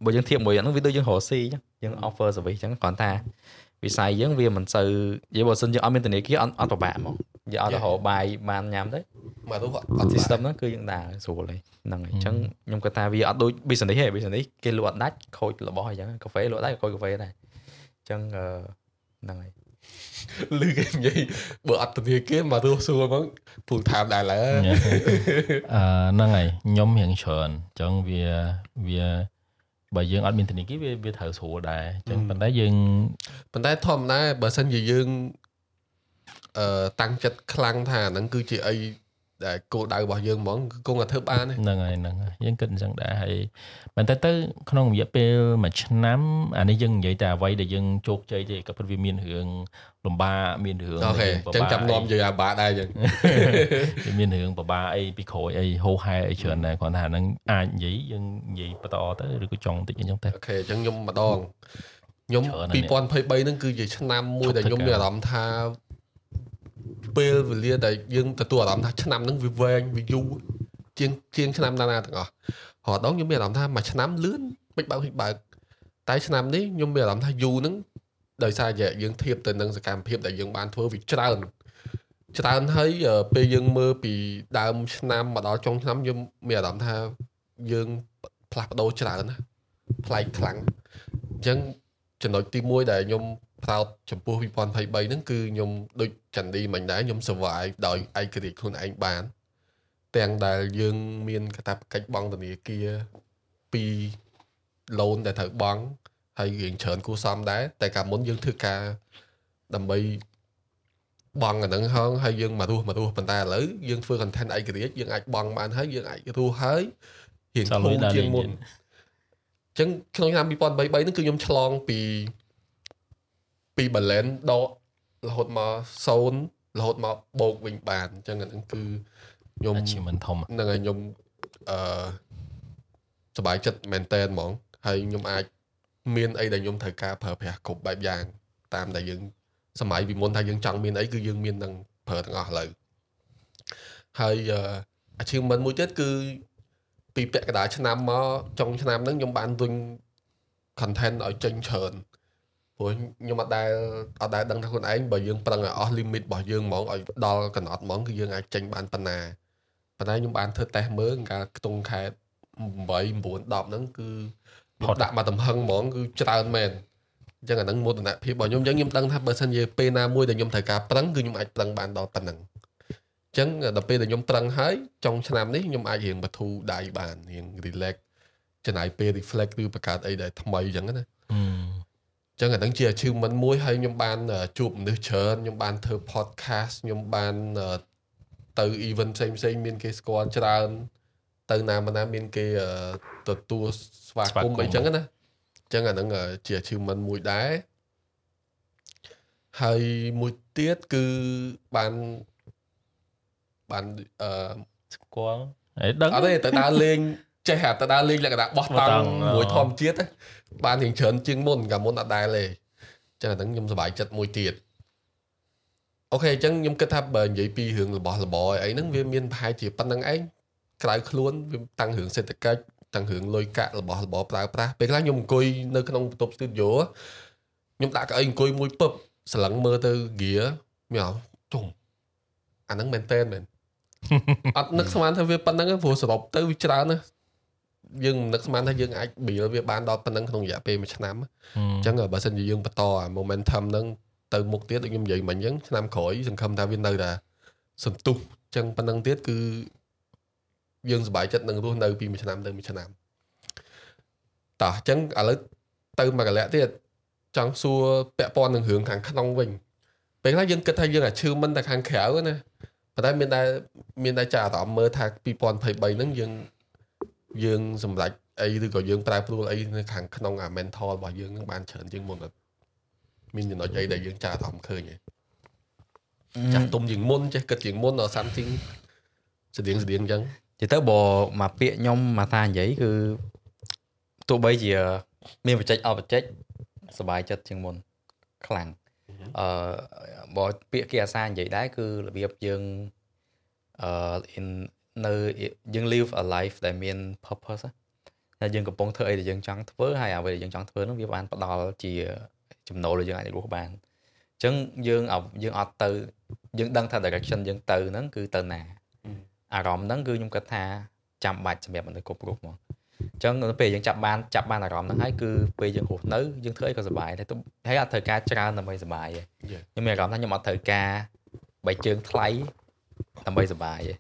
បើយើងធៀបមួយអាហ្នឹងវាដូចយើងរកស៊ីអញ្ចឹងយើង offer service អញ្ចឹងគ្រាន់តែវិស័យយើងវាមិនសូវនិយាយបើសិនយើងអត់មានធនាគារអត់អត់ពិបាកហ្មង យើងអត់ទៅរកបាយបានញ៉ាំទៅមកទៅអត់អត់ system ហ្នឹងគឺយើងដើរស្រួលហើយហ្នឹងហើយអញ្ចឹងខ្ញុំគាត់ថាវាអត់ដូច business ទេ business គេលក់អត់ដាច់ខូចរបស់អញ្ចឹងកាហ្វេលក់ដាច់ខូចកាហ្វេដែរអញ្ចឹងអឺហ្នឹងហើយលឺគេនិយាយបើអត់ធនាគារមកទៅសួរហ្មង full time ដែរឡើយអឺហ្នឹងហើយខ្ញុំរៀងច្រើនអញ្ចឹងវាវាបើយើងអត់មានធនាគារវាវាត្រូវស្រួលដែរអញ្ចឹងប៉ុន្តែយើងប៉ុន្តែធម្មតាបើសិនជាយើងអឺ តាំងចិត្តខ្លាំងថាអាហ្នឹងគឺជាអីដែលគោលដៅរបស់យើងហ្មងគឺគង់តែធ្វើបានទេហ្នឹងហើយហ្នឹងហើយយើងគិតអញ្ចឹងដែរហើយប៉ុន្តែទៅក្នុងរយៈពេលមួយឆ្នាំអានេះយើងនិយាយតែអ្វីដែលយើងជោគជ័យទេក៏ពិតវាមានរឿងលំបាកមានរឿងអូខេដែលអញ្ចឹងចាំនាំនិយាយអាបាដែរអញ្ចឹងវាមានរឿងបបាអីពីក្រោយអីហោហែអីច្រើនដែរគ្រាន់តែអាហ្នឹងអាចនិយាយយើងនិយាយបន្តទៅឬក៏ចង់បន្តិចអញ្ចឹងទៅអូខេអញ្ចឹងខ្ញុំម្ដងខ្ញុំច្រើនណាស់នេះ2023ហ្នឹងគឺជាឆ្នាំមួយដែលឈប់ធ្វើខ្ញុំមានការអារម្មណ៍ថា ពេលវេលាដែលយើងទទួលអារម្មណ៍ថាឆ្នាំហ្នឹងវាវែងវាយូរជាងជាងឆ្នាំណាណាទាំងអស់រហូតដល់ខ្ញុំមានអារម្មណ៍ថាមួយឆ្នាំលឿនមិនបើកមិនបើកតែឆ្នាំនេះខ្ញុំមានអារម្មណ៍ថាយូរហ្នឹងដោយសារតែយើងធៀបទៅនឹងសកម្មភាពដែលយើងបានធ្វើវាច្រើនច្រើនហើយអឺពេលយើងមើលពីដើមឆ្នាំមកដល់ចុងឆ្នាំយើងមានអារម្មណ៍ថាយើងផ្លាស់ប្ដូរច្រើនណាប្លែកខ្លាំងអញ្ចឹងចំណុចទី1ដែលខ្ញុំ ផ្ដោតចំពោះ2023ហ្នឹងគឺខ្ញុំដូចចន្ទឌីមិញដែរខ្ញុំ survive ដោយឯករាជ្យខ្លួនឯងបាន ទាំងដែលយើងមានកតាបកិច្ចបង់ធនាគារពី loan ដែលត្រូវបង់ហើយរៀងច្រើនគួរសមដែរតែកាលមុនយើងធ្វើការដើម្បីបង់អាហ្នឹងហងហើយយើងមករស់មករស់ប៉ុន្តែឥឡូវយើងធ្វើ content ឯករាជ្យយើងអាចបង់បានហើយយើងអាចរស់ហើយរៀងសាធូលុយរដល់ជាលេងងមុនទៀតអញ្ចឹងក្នុងឆ្នាំ2023ហ្នឹងគឺខ្ញុំឆ្លងពី ពី balance ដករហូតមក0រហូតមកបូកវិញបានអញ្ចឹងអាហ្នឹងគឺខ្ញុំ achievement ធំហ្នឹងហើយខ្ញុំអឺសប្បាយចិត្តមែនតើហ្មងហើយខ្ញុំអាចមានអីដែលខ្ញុំត្រូវការប្រើប្រាស់គ្រប់បែបយ៉ាង តាមដែលយើងសម័យពីមុនថាយើងចង់មានអីគឺយើងមាននឹងប្រើទាំងអស់ឥឡូវហើយអឺ achievement មួយទៀតគឺពីពាក់កណ្ដាលឆ្នាំមកចុងឆ្នាំហ្នឹងខ្ញុំបានទុញ content ឲ្យចេញច្រើន ព្រោះខ្ញុំអត់ដែលអត់ដែលដឹងថាខ្លួនឯងបើយើងប្រឹងឲ្យអស់ limit របស់យើងហ្មងឲ្យដល់កំណត់ហ្មងគឺយើងអាចចេញបានប៉ុណ្ណាប៉ុន្តែខ្ញុំបានធ្វើតេស្តមើលកាលខ្ទង់ខែ8 9 10ហ្នឹងគឺខ្ញុំដាក់មកទំហឹងហ្មងគឺច្រើនមែនអញ្ចឹងអាហ្នឹងមោទនភាពរបស់ខ្ញុំអញ្ចឹងខ្ញុំដឹងថាបើសិនជាពេលណាមួយដែលខ្ញុំត្រូវការប្រឹងគឺខ្ញុំអាចប្រឹងបានដល់ប៉ុណ្ណឹងអញ្ចឹងដល់ពេលដែលខ្ញុំប្រឹងហើយចុងឆ្នាំនេះខ្ញុំអាចរៀងបធូរដៃបានរៀង relax ចំណាយពេល reflect ឬបង្កើតអីដែលថ្មីអញ្ចឹងណាហឹមអញ្ចឹងអាហ្នឹងជា achievement មួយហើយខ្ញុំបានអឺជួបមនុស្សច្រើនខ្ញុំបានធ្វើ podcast ខ្ញុំបានអឺទៅ event ផ្សេងផ្សេងៗមានគេស្គាល់ច្រើន ទៅណាមកណាមានគេអឺទទួលស្វាគមន៍អីចឹងណាអញ្ចឹងអាហ្នឹងអឺជា achievement មួយដែរហើយមួយទៀតគឺបានបានអឺស្គាល់ហើយដឹងអត់ទេទៅដើរលេងចេះអាទៅដើរលេងលក្ខណៈបោះតបោះតង់ង់អូមួយធម្មជាតិណា បានរៀងច្រើនជាងមុនកាលមុនអត់ដែរទេអញ្ចឹងអាហ្នឹងខ្ញុំសប្បាយចិត្តមួយទៀតអូខេអញ្ចឹងខ្ញុំគិតថាបើនិយាយពីរឿងរបស់របរអីហ្នឹងវាមានប្រហែលជាប៉ុណ្្នឹងឯងក្រៅខ្លួនវាតាំងរឿងសេដ្ឋកិច្ចតាំងរឿងលុយកាក់របស់របរប្រើប្រាស់ពេលខ្លះខ្ញុំអង្គុយនៅក្នុងបន្ទប់ studio ខ្ញុំដាក់កៅអីអង្គុយមួយពឹបស្លឹងមើលទៅ gear មានអារម្មណ៍ជុំអាហ្នឹងមែនតើមែនអត់នឹកស្មានថាវាប៉ុណ្្នឹងទេព្រោះសរុបទៅវាច្រើនណាស់ យើងមិននឹកស្មានថាយើងអាច build វាបានដល់ប៉ុណ្្នឹងក្នុងរយៈពេលមួយឆ្នាំហឹមអញ្ចឹងបើសិនជាយើងបន្តអា momentum ហ្នឹងទៅមុខទៀតដូចខ្ញុំនិយាយមិញអញ្ចឹងឆ្នាំក្រោយសង្ឃឹមថាវានៅតែសន្ទុះអញ្ចឹងប៉ុណ្្នឹងទៀតគឺយើងសប្បាយចិត្តនឹងរស់នៅពីមួយឆ្នាំទៅមួយឆ្នាំតោះអញ្ចឹងឥឡូវទៅមួយកលៈទៀតចង់សួរពាក់ព័ន្ធនឹងរឿងខាងក្នុងវិញពេលខ្លះយើងគិតថាយើង achievement តែខាងក្រៅណាប៉ុន្តែមានតែមានតែចាអារម្មណ៍មើលថា2023ហ្នឹងយើង យើងសម្រេចអីឬក៏យើងប្រែប្រួលអីនៅខាងក្នុងអា mental របស់យើងហ្នឹងបានច្រើនជាងមុនអត់មានចំណុចអីដែលយើងចាអារម្មណ៍ឃើញទេ ចាស់ទុំជាងមុនចេះគិតជាងមុនដល់ something ស្តៀងស្តៀងអញ្ចឹង និយាយទៅបើមកពាក្យខ្ញុំមកថានិយាយគឺទោះបីជាមានបច្ចេកអត់បច្ចេកសบายចិត្តជាងមុនខ្លាំងអឺបើពាក្យគេអាសានិយាយដែរគឺរបៀបយើងអឺ in នៅយើង live a life ដែលមាន purpose ណាតែយើងកំពុងធ្វើអីដែលយើងចង់ធ្វើហើយអ្វីដែលយើងចង់ធ្វើនោះវាបានផ្ដល់ជាចំណូលដែលយើងអាចរស់បានអញ្ចឹងយើងយើងអត់ទៅយើងដឹងថា direction យើងទៅហ្នឹងគឺទៅណាអារម្មណ៍ហ្នឹងគឺខ្ញុំគិតថាចាំបាច់សម្រាប់មនុស្សគ្រប់រូបហ្មងអញ្ចឹងនៅពេលយើងចាប់បានចាប់បានអារម្មណ៍ហ្នឹងហើយគឺពេលយើងរស់នៅយើងធ្វើអីក៏សុបាយដែរហើយអត់ត្រូវការច្រើនដើម្បីសុបាយទេខ្ញុំមានអារម្មណ៍ថាខ្ញុំអត់ត្រូវការបីជើងថ្លៃដើម្បីសុបាយទេ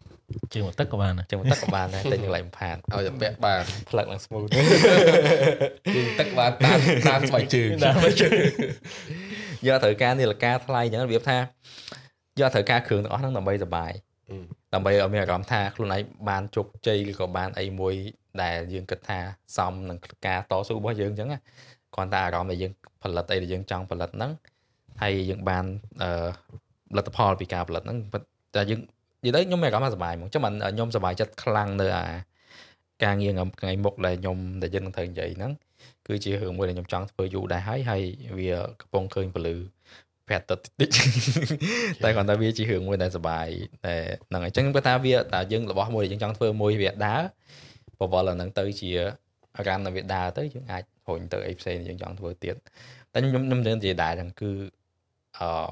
ជើងមកទឹកក៏បានដែរជើងមកទឹកក៏បានដែរតែនឹងឡៃបំផានឲ្យតែពាក់បានផ្លឹកឡើង smooth ជើងទឹកបានតាមតាមស្បែកជើងតាមជើងយកត្រូវការនាឡិកាថ្លៃអញ្ចឹងរបៀបថាយកត្រូវការគ្រឿងទាំងអស់ហ្នឹងដើម្បីសុបាយដើម្បីឲ្យមានអារម្មណ៍ថាខ្លួនឯងបានជោគជ័យឬក៏បានអីមួយដែលយើងគិតថាសមនឹងការតស៊ូរបស់យើងអញ្ចឹងគ្រាន់តែអារម្មណ៍ដែលយើងផលិតអីដែលយើងចង់ផលិតហ្នឹងហើយយើងបានអឺលទ្ធផលពីការផលិតហ្នឹងតែយើង និយាយទៅខ្ញុំមានអារម្មណ៍ថាសុបាយហ្មងចាំមិនខ្ញុំសុបាយចិត្តខ្លាំងនៅអាការងារថ្ងៃមុខដែលខ្ញុំដែលយើងនឹងត្រូវនិយាយហ្នឹងគឺជារឿងមួយដែលខ្ញុំចង់ធ្វើយូរដែរហើយហើយវាកំពុងឃើញពលឺប្រាក់ទឹកតិចតែគាត់ថាវាជារឿងមួយដែលសុបាយតែហ្នឹងអញ្ចឹងគាត់ថាវាតែយើងរបស់មួយដែលយើងចង់ធ្វើមួយវាដើរបវលអាហ្នឹងទៅជារ៉ាំនៅវាដើរទៅយើងអាចរុញទៅអីផ្សេងយើងចង់ធ្វើទៀតតែខ្ញុំខ្ញុំនិយាយដែរហ្នឹងគឺអឺ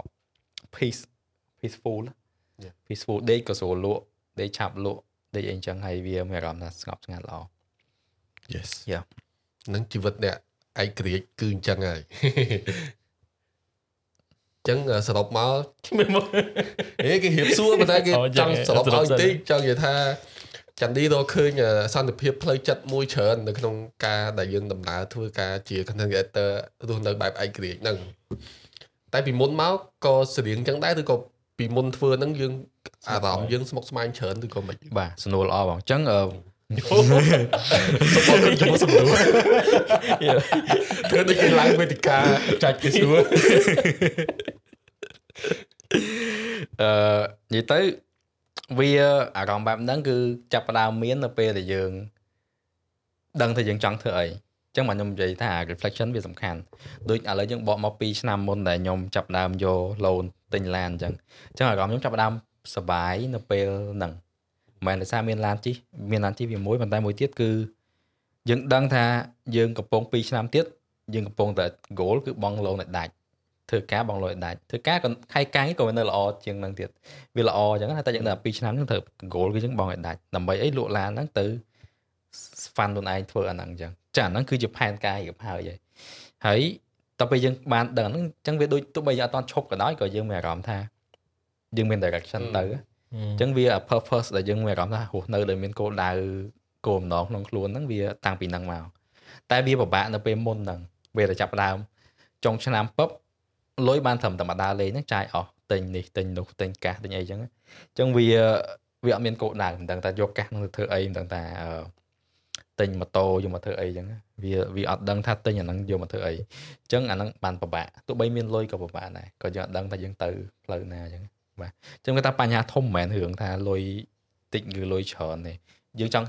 peace peaceful peaceful ដេកក៏ស្រួលលក់ដេកឆាប់លក់ដេកអីអញ្ចឹងហើយវាមានអារម្មណ៍ថាស្ងប់ស្ងាត់ល្អ Yes យ៉ានឹងជីវិតអ្នកឯករាជ្យគឺអញ្ចឹងហើយចឹងសរុបមកហេគេរៀបសួរប៉ុន្តែគេចង់សរុបឲ្យតិចចង់និយាយថាចន្ទឌីរកឃើញសន្តិភាពផ្លូវចិត្តមួយច្រើននៅក្នុងការដែលយើងដំណើរធ្វើការជា content creator រស់នៅបែបឯករាជ្យហ្នឹងតែពីមុនមកក៏ស្រៀងចឹងដែរឬក៏ ពីមុនធ្វើហ្នឹងយើងអារម្មណ៍យើងស្មុគស្មាញច្រើនឬក៏មិនបាទសំណួរល្អបងអញ្ចឹងអឺសុំខ្ញុំសំដៅធ្វើដូចគេឡើងវេទិកាចាច់គេសួរអឺនិយាយទៅវាអារម្មណ៍បែបហ្នឹងគឺចាប់ផ្ដើមមាននៅពេលដែលយើងដឹងថាយើងចង់ធ្វើអីចឹងមកខ្ញុំនិយាយថា reflection វាសំខាន់ដូចឥឡូវយើងបកមក2ឆ្នាំមុនដែលខ្ញុំចាប់ដើមយក loan ទិញឡានអញ្ចឹងអញ្ចឹងអារម្មណ៍ខ្ញុំចាប់ដើមសប្បាយនៅពេលហ្នឹងមិនមែនដោយសារមានឡានជិះមានឡានជិះវាមួយប៉ុន្តែមួយទៀតគឺយើងដឹងថាយើងកំពុង2ឆ្នាំទៀតយើងកំពុងតែ goal គឺបង loan ឲ្យដាច់ធ្វើការបងលុយដាច់ធ្វើការក៏ខែកាយក៏នៅល្អជាងនឹងទៀតវាល្អអញ្ចឹងតែយើងដល់2ឆ្នាំហ្នឹងត្រូវ goal គឺយើងបងឲ្យដាច់ដើម្បីអីលក់ឡានហ្នឹងទៅហ្វាន់ខ្លួនឯងធ្វើអាហ្នឹងអញ្ចឹងចាអាហ្នឹងគឺជាផែនការរៀបហើយហើយ ហើយតទៅពេលយើងបានដឹងហ្នឹងអញ្ចឹងវាដូចទោះបីយើងអត់តឈប់ក៏ដោយក៏យើងមានអារម្មណ៍ថាយើងមាន direction ទៅអញ្ចឹងវា purpose ដែលយើងមានអារម្មណ៍ថារស់នៅដោយមានគោលដៅគោលបំណងក្នុងខ្លួនហ្នឹងវាតាំងពីហ្នឹងមកតែវាពិបាកនៅពេលមុនហ្នឹងវាតែចាប់ដើមចុងឆ្នាំពឹបលុយបានត្រឹមតែមកដើរលេងហ្នឹងចាយអស់ទិញនេះទិញនោះទិញកាសទិញអីចឹងអញ្ចឹងវាវាអត់មានគោលដៅមិនដឹងថាយកកាសនឹងទៅធ្វើអីមិនដឹងថា ទិញម៉ូតូយកមកធ្វើអីចឹងវាវាអត់ដឹងថាទិញអាហ្នឹងយកមកធ្វើអីអញ្ចឹងអាហ្នឹងបានពិបាកទោះបីមានលុយក៏ពិបាកដែរក៏យើងអត់ដឹងថាយើងទៅផ្លូវណាចឹងបាទអញ្ចឹងគាត់ថាបញ្ហាធំមិនមែនរឿងថាលុយតិចឬលុយច្រើនទេយើងចង់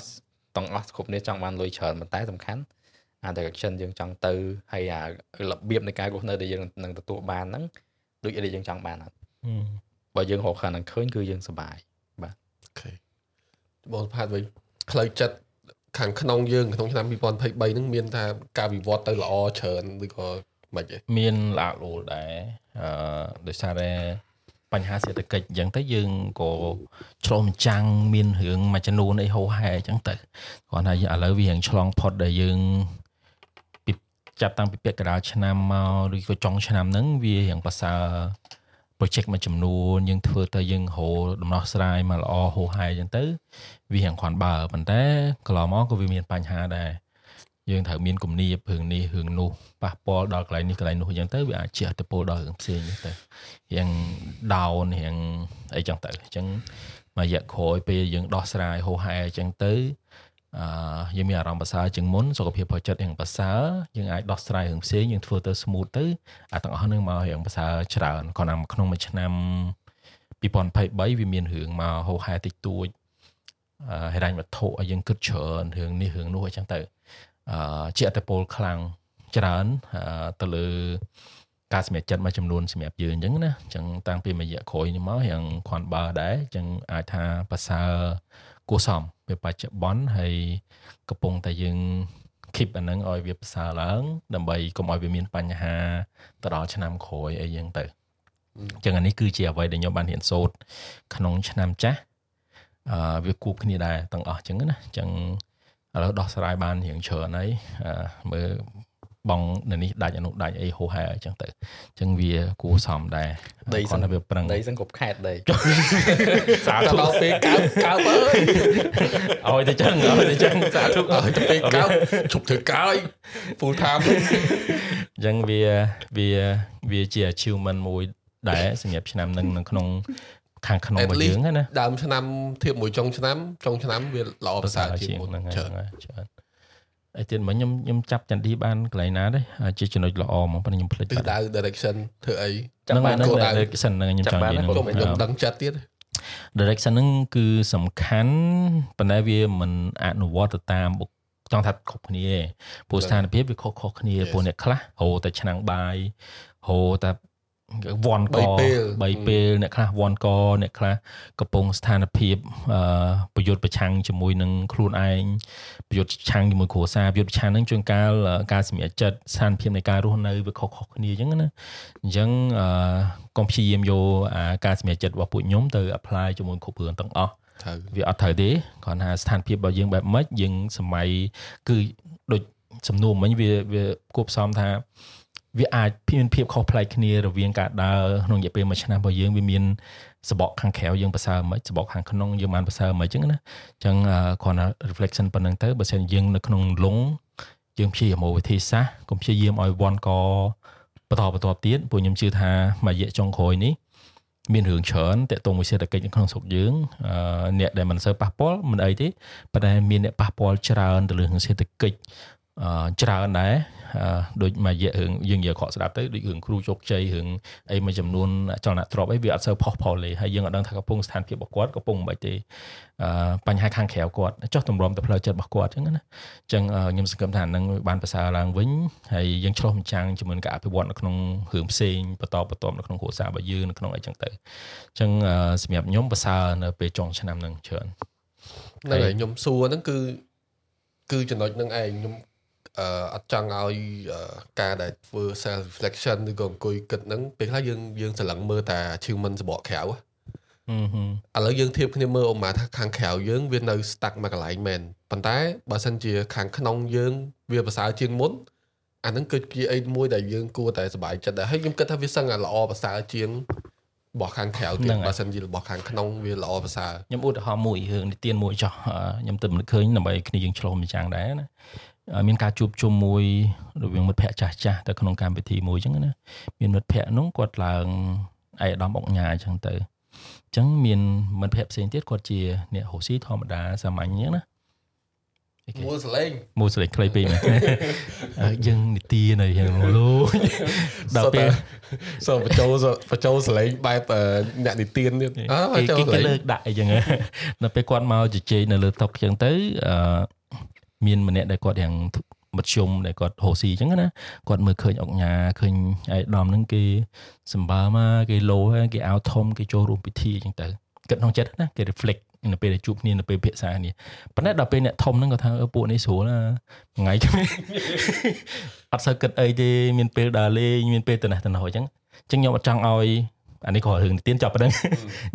ទាំងអស់គ្រប់នេះចង់បានលុយច្រើនប៉ុន្តែសំខាន់អា direction យើងចង់ទៅហើយអារបៀបនៃការរស់នៅដែលយើងនឹងទទួលបានហ្នឹងដូចអីដែលយើងចង់បានអត់បើយើងរកខាងហ្នឹងឃើញគឺយើងសុបាយបាទអូខេបងផាតវិញផ្លូវចិត្ត ខាងក្នុងយើងក្នុងឆ្នាំ2023ហ្នឹងមានថាការវិវត្តទៅល្អច្រើនឬក៏មិនទេមានល្អលូលដែរអឺដោយសារតែបញ្ហាសេដ្ឋកិច្ចអញ្ចឹងទៅយើងក៏ឆ្លុះបញ្ចាំងមានរឿងមួយចំនួនអីហោហែអញ្ចឹងទៅគាត់ថាឥឡូវវារៀងឆ្លងផុតដែលយើងពីចាប់តាំងពីពាក់កណ្ដាលឆ្នាំមកឬក៏ចុងឆ្នាំហ្នឹងវារៀងប្រសើរ project មួយចំនួនយើងធ្វើទៅយើងរកដំណោះស្រាយមកល្អហោហែអញ្ចឹងទៅវារៀងគ្រាន់បើប៉ុន្តែកន្លងមកក៏វាមានបញ្ហាដែរយើងត្រូវមានគំនាបរឿងនេះរឿងនោះប៉ះពាល់ដល់កន្លែងនេះកន្លែងនោះអញ្ចឹងទៅវាអាចជះឥទ្ធិពលដល់រឿងផ្សេងទៅរៀង down រៀងអីចឹងទៅអញ្ចឹងមួយរយៈក្រោយពេលយើងដោះស្រាយហោហែអញ្ចឹងទៅ អឺយើងមានអារម្មណ៍ប្រសើរជាងមុនសុខភាពផ្លូវចិត្តរៀងប្រសើរយើងអាចដោះស្រាយរឿងផ្សេងយើងធ្វើទៅ smooth ទៅអាទាំងអស់ហ្នឹងមករៀងប្រសើរច្រើនគាត់តាមក្នុងមួយឆ្នាំ2023វាមានរឿងមកហោហែតិចតួចអឺហិរញ្ញវត្ថុឲ្យយើងគិតច្រើនរឿងនេះរឿងនោះអញ្ចឹងទៅអឺជាអត្តពលខ្លាំងច្រើនអឺទៅលើការសម្រេចចិត្តមួយចំនួនសម្រាប់យើងអញ្ចឹងណាអញ្ចឹងតាំងពីមួយរយៈក្រោយនេះមករៀងខន់បើដែរអញ្ចឹងអាចថាប្រសើរគួរសម ពេលបច្ចុប្បន្នហើយកំពុងតែយើង keep អាហ្នឹងឲ្យវាប្រសើរឡើង ដើម្បីកុំឲ្យវាមានបញ្ហាទៅដល់ឆ្នាំក្រោយអីយ៉ាងទៅអញ្ចឹងអានេះគឺជាអ្វីដែលខ្ញុំបានរៀនសូត្រក្នុងឆ្នាំចាស់អឺវាគូបគ្នាដែរទាំងអស់អញ្ចឹងណាអញ្ចឹងឥឡូវដោះស្រាយបានរៀងច្រើនហើយអឺមើល បងនៅនេះដាច់អនុដាច់អីហូហែអញ្ចឹងទៅអញ្ចឹងវាគួរសមដែរដីគាត់ថាវាប្រឹងដីសង្កប់ខេតដីសាតែធុដល់ពេលកើបកើបអើយឲ្យទៅចឹងឲ្យទៅចឹងសាធុឲ្យទៅពេលកើបជប់ធ្វើកើយ full time អញ្ចឹងវាវាវាជា achievement មួយដែរសម្រាប់ឆ្នាំនឹងនៅក្នុងខាងក្នុង At របស់ least យើងហ្នឹងណាដើមឆ្នាំធៀបមួយចុងឆ្នាំចុងឆ្នាំវាល្អប្រសើរជាងមុនហ្នឹងហើយច្រើន ហ្នឹងហើយច្រើនអីទៀតមិញខ្ញុំខ្ញុំចាប់ចន្ទទីបានកន្លែងណាទេជាចំណុចល្អហ្មងប៉ុន្តែខ្ញុំភ្លេចទិសបាត់ដៅ direction ធ្វើអីហ្នឹងហើយហ្នឹងគោលដៅ direction ហ្នឹងខ្ញុំចង់និយាយកុំហ្នឹងខ្ញុំដឹងចិត្តទៀត direction ហ្នឹងគឺសំខាន់ប៉ុន្តែវាមិនអនុវត្តទៅតាមបុគ្គចង់ថាគ្រប់គ្នាទេព្រោះស្ថានភាពវាខុសៗគ្នា Yes. ព្រោះអ្នកខ្លះហៅតែឆ្នាំងបាយហៅតែ វ៉ាន់កបីពេលបីពេលអ្នកខ្លះវ៉ាន់កអ្នកខ្លះកំពុងស្ថានភាពអឺប្រយុទ្ធប្រឆាំងជាមួយនឹងខ្លួនឯងប្រយុទ្ធប្រឆាំងជាមួយគ្រួសារប្រយុទ្ធប្រឆាំងនឹងជួនកាលអឺការសម្រេចចិត្តស្ថានភាពនៃការរស់នៅវាខុសៗគ្នាអញ្ចឹងណាអញ្ចឹងអឺកុំព្យាយាមយកអាការសម្រេចចិត្តរបស់ពួកខ្ញុំទៅ apply ជាមួយគ្រប់រឿងទាំងអស់ត្រូវវាអត់ត្រូវទេគ្រាន់ថាស្ថានភាពរបស់យើងបែបម៉េចយើងសម័យគឺដូចសំណួរមិញវាវាគួបផ្សំថា វាអាចមានភាពខុសប្លែកគ្នារវាងការដើរក្នុងរយៈពេលមួយឆ្នាំរបស់យើងវាមានសបកខាងក្រៅយើងប្រសើរមិនសបកខាងក្នុងយើងបានប្រសើរមិនអញ្ចឹងណាអញ្ចឹងអឺគ្រាន់តែ reflection ប៉ុណ្្នឹងទៅបើសិនយើងនៅក្នុងលងយើងព្យាយាមមកវិធីសាស្ត្រកុំព្យាយាមឲ្យវ៉ាន់កបន្តបន្តទៀតព្រោះខ្ញុំជឿថាមួយរយៈចុងក្រោយនេះមានរឿងច្រើនតាក់ទងមួយសេដ្ឋកិច្ចនៅក្នុងស្រុកយើងអឺអ្នកដែលមិនសូវប៉ះពាល់មិនអីទេប៉ុន្តែមានអ្នកប៉ះពាល់ច្រើនទៅលើរឿងសេដ្ឋកិច្ចអឺច្រើនដែរអឺ ដូចមួយរយៈរឿងយើងនិយាយខកស្ដាប់ទៅដូចរឿងគ្រូជោគជ័យរឿងអីមួយចំនួនចលនាទ្របអីវាអត់សូវផុសផុលទេហើយយើងអត់ដឹងថាកំពុងស្ថានភាពរបស់គាត់កំពុងមិនទេអឺបញ្ហាខាងក្រៅគាត់ចុះទម្រាំទៅផ្លូវចិត្តរបស់គាត់អញ្ចឹងណាអញ្ចឹងអឺខ្ញុំសង្ឃឹមថានឹងបានប្រសើរឡើងវិញហើយយើងឆ្លោះម្ចាំងជាមួយនឹងការអភិវឌ្ឍនៅក្នុងរឿងផ្សេងបន្តបន្តនៅក្នុងគ្រួសាររបស់យើងនៅក្នុងអីចឹងទៅអញ្ចឹងអឺសម្រាប់ខ្ញុំប្រសើរនៅពេលចុងឆ្នាំហ្នឹងច្រើនហ្នឹងហើយខ្ញុំសួរហ្នឹងគឺគឺចំណុចហ្នឹងឯងខ្ញុំ អឺអត់ចង់ឲ្យអឺការដែលធ្វើ self reflection ឬក៏អង្គុយគិតហ្នឹងពេលខ្លះយើងយើងស្រឡឹងមើលតែ achievement សបកក្រៅហ៎ហឹមហឹមឥឡូវយើងធៀបគ្នាមើលឧបមាថាខាងក្រៅយើងវានៅ stuck មួយកន្លែងមែនប៉ុន្តែបើសិនជាខាងក្នុងយើងវាប្រសើរជាងមុនអាហ្នឹងគឺជាអីមួយដែលយើងគួរតែសប្បាយចិត្តដែរហើយខ្ញុំគិតថាវាសឹងតែល្អប្រសើរជាងរបស់ខាងក្រៅទៀតបើសិនជារបស់ខាងក្នុងវាល្អប្រសើរខ្ញុំឧទាហរណ៍មួយរឿងនិទានមួយចោះអឺខ្ញុំទៅមិនឃើញដើម្បីគ្នាយើងឆ្លោះម្ចាំងដែរណាអឺ មានការជួបជុំមួយរវាងមិត្តភ័ក្តិចាស់ចាស់ៗទៅក្នុងកម្មវិធីមួយអញ្ចឹងណាមានមិត្តភ័ក្តិនោះគាត់ឡើងឯកឧត្តមអុកញ៉ាអញ្ចឹងទៅអញ្ចឹងមានមិត្តភ័ក្តិផ្សេងទៀតគាត់ជាអ្នករស់ស៊ីធម្មតាសាមញ្ញអញ្ចឹងណាអីគេមួលសលេងមួយស្លេចខ្លីពេកមែនអឺយើងនិទានហើយយ៉ាងលូដល់ពេលសូមបញ្ចូលបញ្ចូលសលេងបែបអឺអ្នកនិទានទៀតអើគេចូលគេសគេលេងលើកដាក់អីចឹងដល់ពេលគាត់មកជជែកនៅលើតុចឹងទៅអឺ មានម្នាក់ដែលគាត់យ៉ាងមធ្យមដែលគាត់ហូស៊ីចឹងណាគាត់មើលឃើញអុកញ៉ាឃើញឯកឧត្តមហ្នឹងគេសម្បើមកគេលោហើយគេអោធំគេចូលរួមពិធីចឹងទៅគិតក្នុងចិត្តណាគេ reflect នៅពេលដែលជួបគ្នានៅពេលពិភាក្សាគ្នាប៉ុន្តែដល់ពេលអ្នកធំហ្នឹងគាត់ថាអឺពួកនេះស្រួលណាថ្ងៃក្មេងអត់សូវគិតអីទេមានពេលដើរលេងមានពេលទៅណាទៅណោះអញ្ចឹងអញ្ចឹងខ្ញុំអត់ចង់ឲ្យអានេះក៏រឿងនិទានចប់ប៉ុណ្្នឹង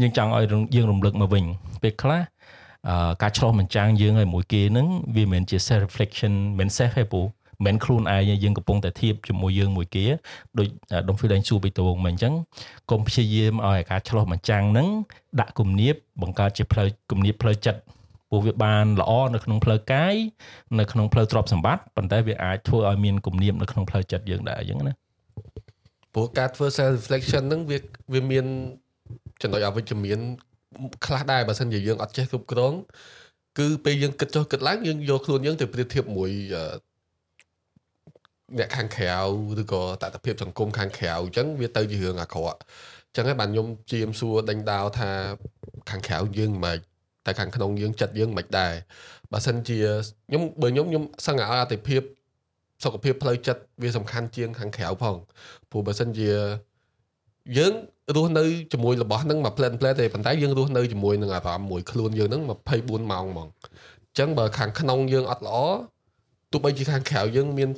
យើងចង់ឲ្យយើងរំលឹកមកវិញពេលខ្លះអឺ ការឆ្លោះបញ្ចាំងយើងឲ្យមួយគេហ្នឹងវាមិនមែនជា self reflection មិន self ទេពូមិនមែនខ្លួនឯងទេយើងកំពុងតែធៀបជាមួយយើងមួយគេដូចដុំហ្វីដេញសួរបេតងមិនអញ្ចឹងកុំព្យាយាមឲ្យការឆ្លោះបញ្ចាំងហ្នឹងដាក់គំនាបបង្កើតជាផ្លូវគំនាបផ្លូវចិត្តព្រោះវាបានល្អនៅក្នុងផ្លូវកាយនៅក្នុងផ្លូវទ្រព្យសម្បត្តិប៉ុន្តែវាអាចធ្វើឲ្យមានគំនាបនៅក្នុងផ្លូវចិត្តយើងដែរអញ្ចឹងណាព្រោះការធ្វើ self reflection ហ្នឹងវាវាមានចំណុចអវិជ្ជមាន ខ្លះដែរបើសិនជាយើងអត់ចេះគ្រប់គ្រងគឺពេលយើងគិតចុះគិតឡើងយើងយកខ្លួនយើងទៅប្រៀបធៀបមួយអឺអ្នកខាងក្រៅឬក៏តថភាពសង្គមខាងក្រៅអញ្ចឹងវាទៅជារឿងអាក្រក់ចឹងហើយបានខ្ញុំជាមសួរដេញដោលថាខាងក្រៅយើងមិនតែខាងក្នុងយើងចិត្តយើងមិនដែរបើសិនជាខ្ញុំបើខ្ញុំខ្ញុំសឹងឲ្យអតិភិបសុខភាពផ្លូវចិត្តវាសំខាន់ជាងខាងក្រៅផងព្រោះបើសិនជាយើង រស់នៅជាមួយរបស់ហ្នឹងមកផ្លែនផ្លែទេប៉ុន្តែយើងរស់នៅជាមួយនឹងអារម្មណ៍មួយខ្លួនយើងហ្នឹង24ម៉ោងហ្មងអញ្ចឹងបើខាងក្នុងយើងអត់ល្អទោះបីជាខាងក្រៅយើងមាន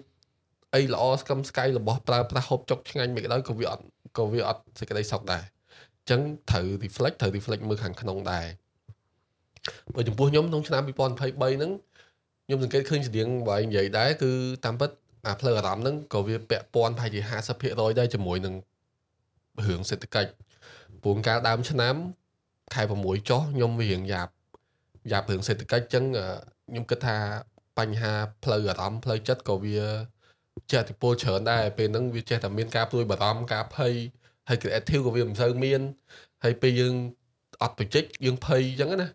អីល្អស្កឹមស្កៃរបស់ប្រើប្រាស់ហូបចុកឆ្ងាញ់មិនក៏ដោយក៏វាអត់ក៏វាអត់សេចក្តីសុខដែរអញ្ចឹងត្រូវ reflect ត្រូវ reflect មើលខាងក្នុងដែរបើចំពោះខ្ញុំក្នុងឆ្នាំ2023ហ្នឹងខ្ញុំសង្កេតឃើញស្តៀងបើនិយាយដែរគឺតាមពិតអាផ្លូវអារម្មណ៍ហ្នឹងក៏វាពាក់ព័ន្ធប្រហែលជា50%ដែរជាមួយនឹង រឿងសេដ្ឋកិច្ចព្រោះកាលដើមឆ្នាំខែ6ចុះខ្ញុំវារៀងយ៉ាប់យ៉ាប់រឿងសេដ្ឋកិច្ចអញ្ចឹងខ្ញុំគិតថាបញ្ហាផ្លូវអារម្មណ៍ផ្លូវចិត្តក៏វាចេះអតិពលច្រើនដែរពេលហ្នឹងវាចេះតែមានការព្រួយបារម្ភការភ័យហើយ creative ក៏វាមិនសូវមានហើយពេលយើងអត់បច្ចេកយើងភ័យអញ្ចឹងណា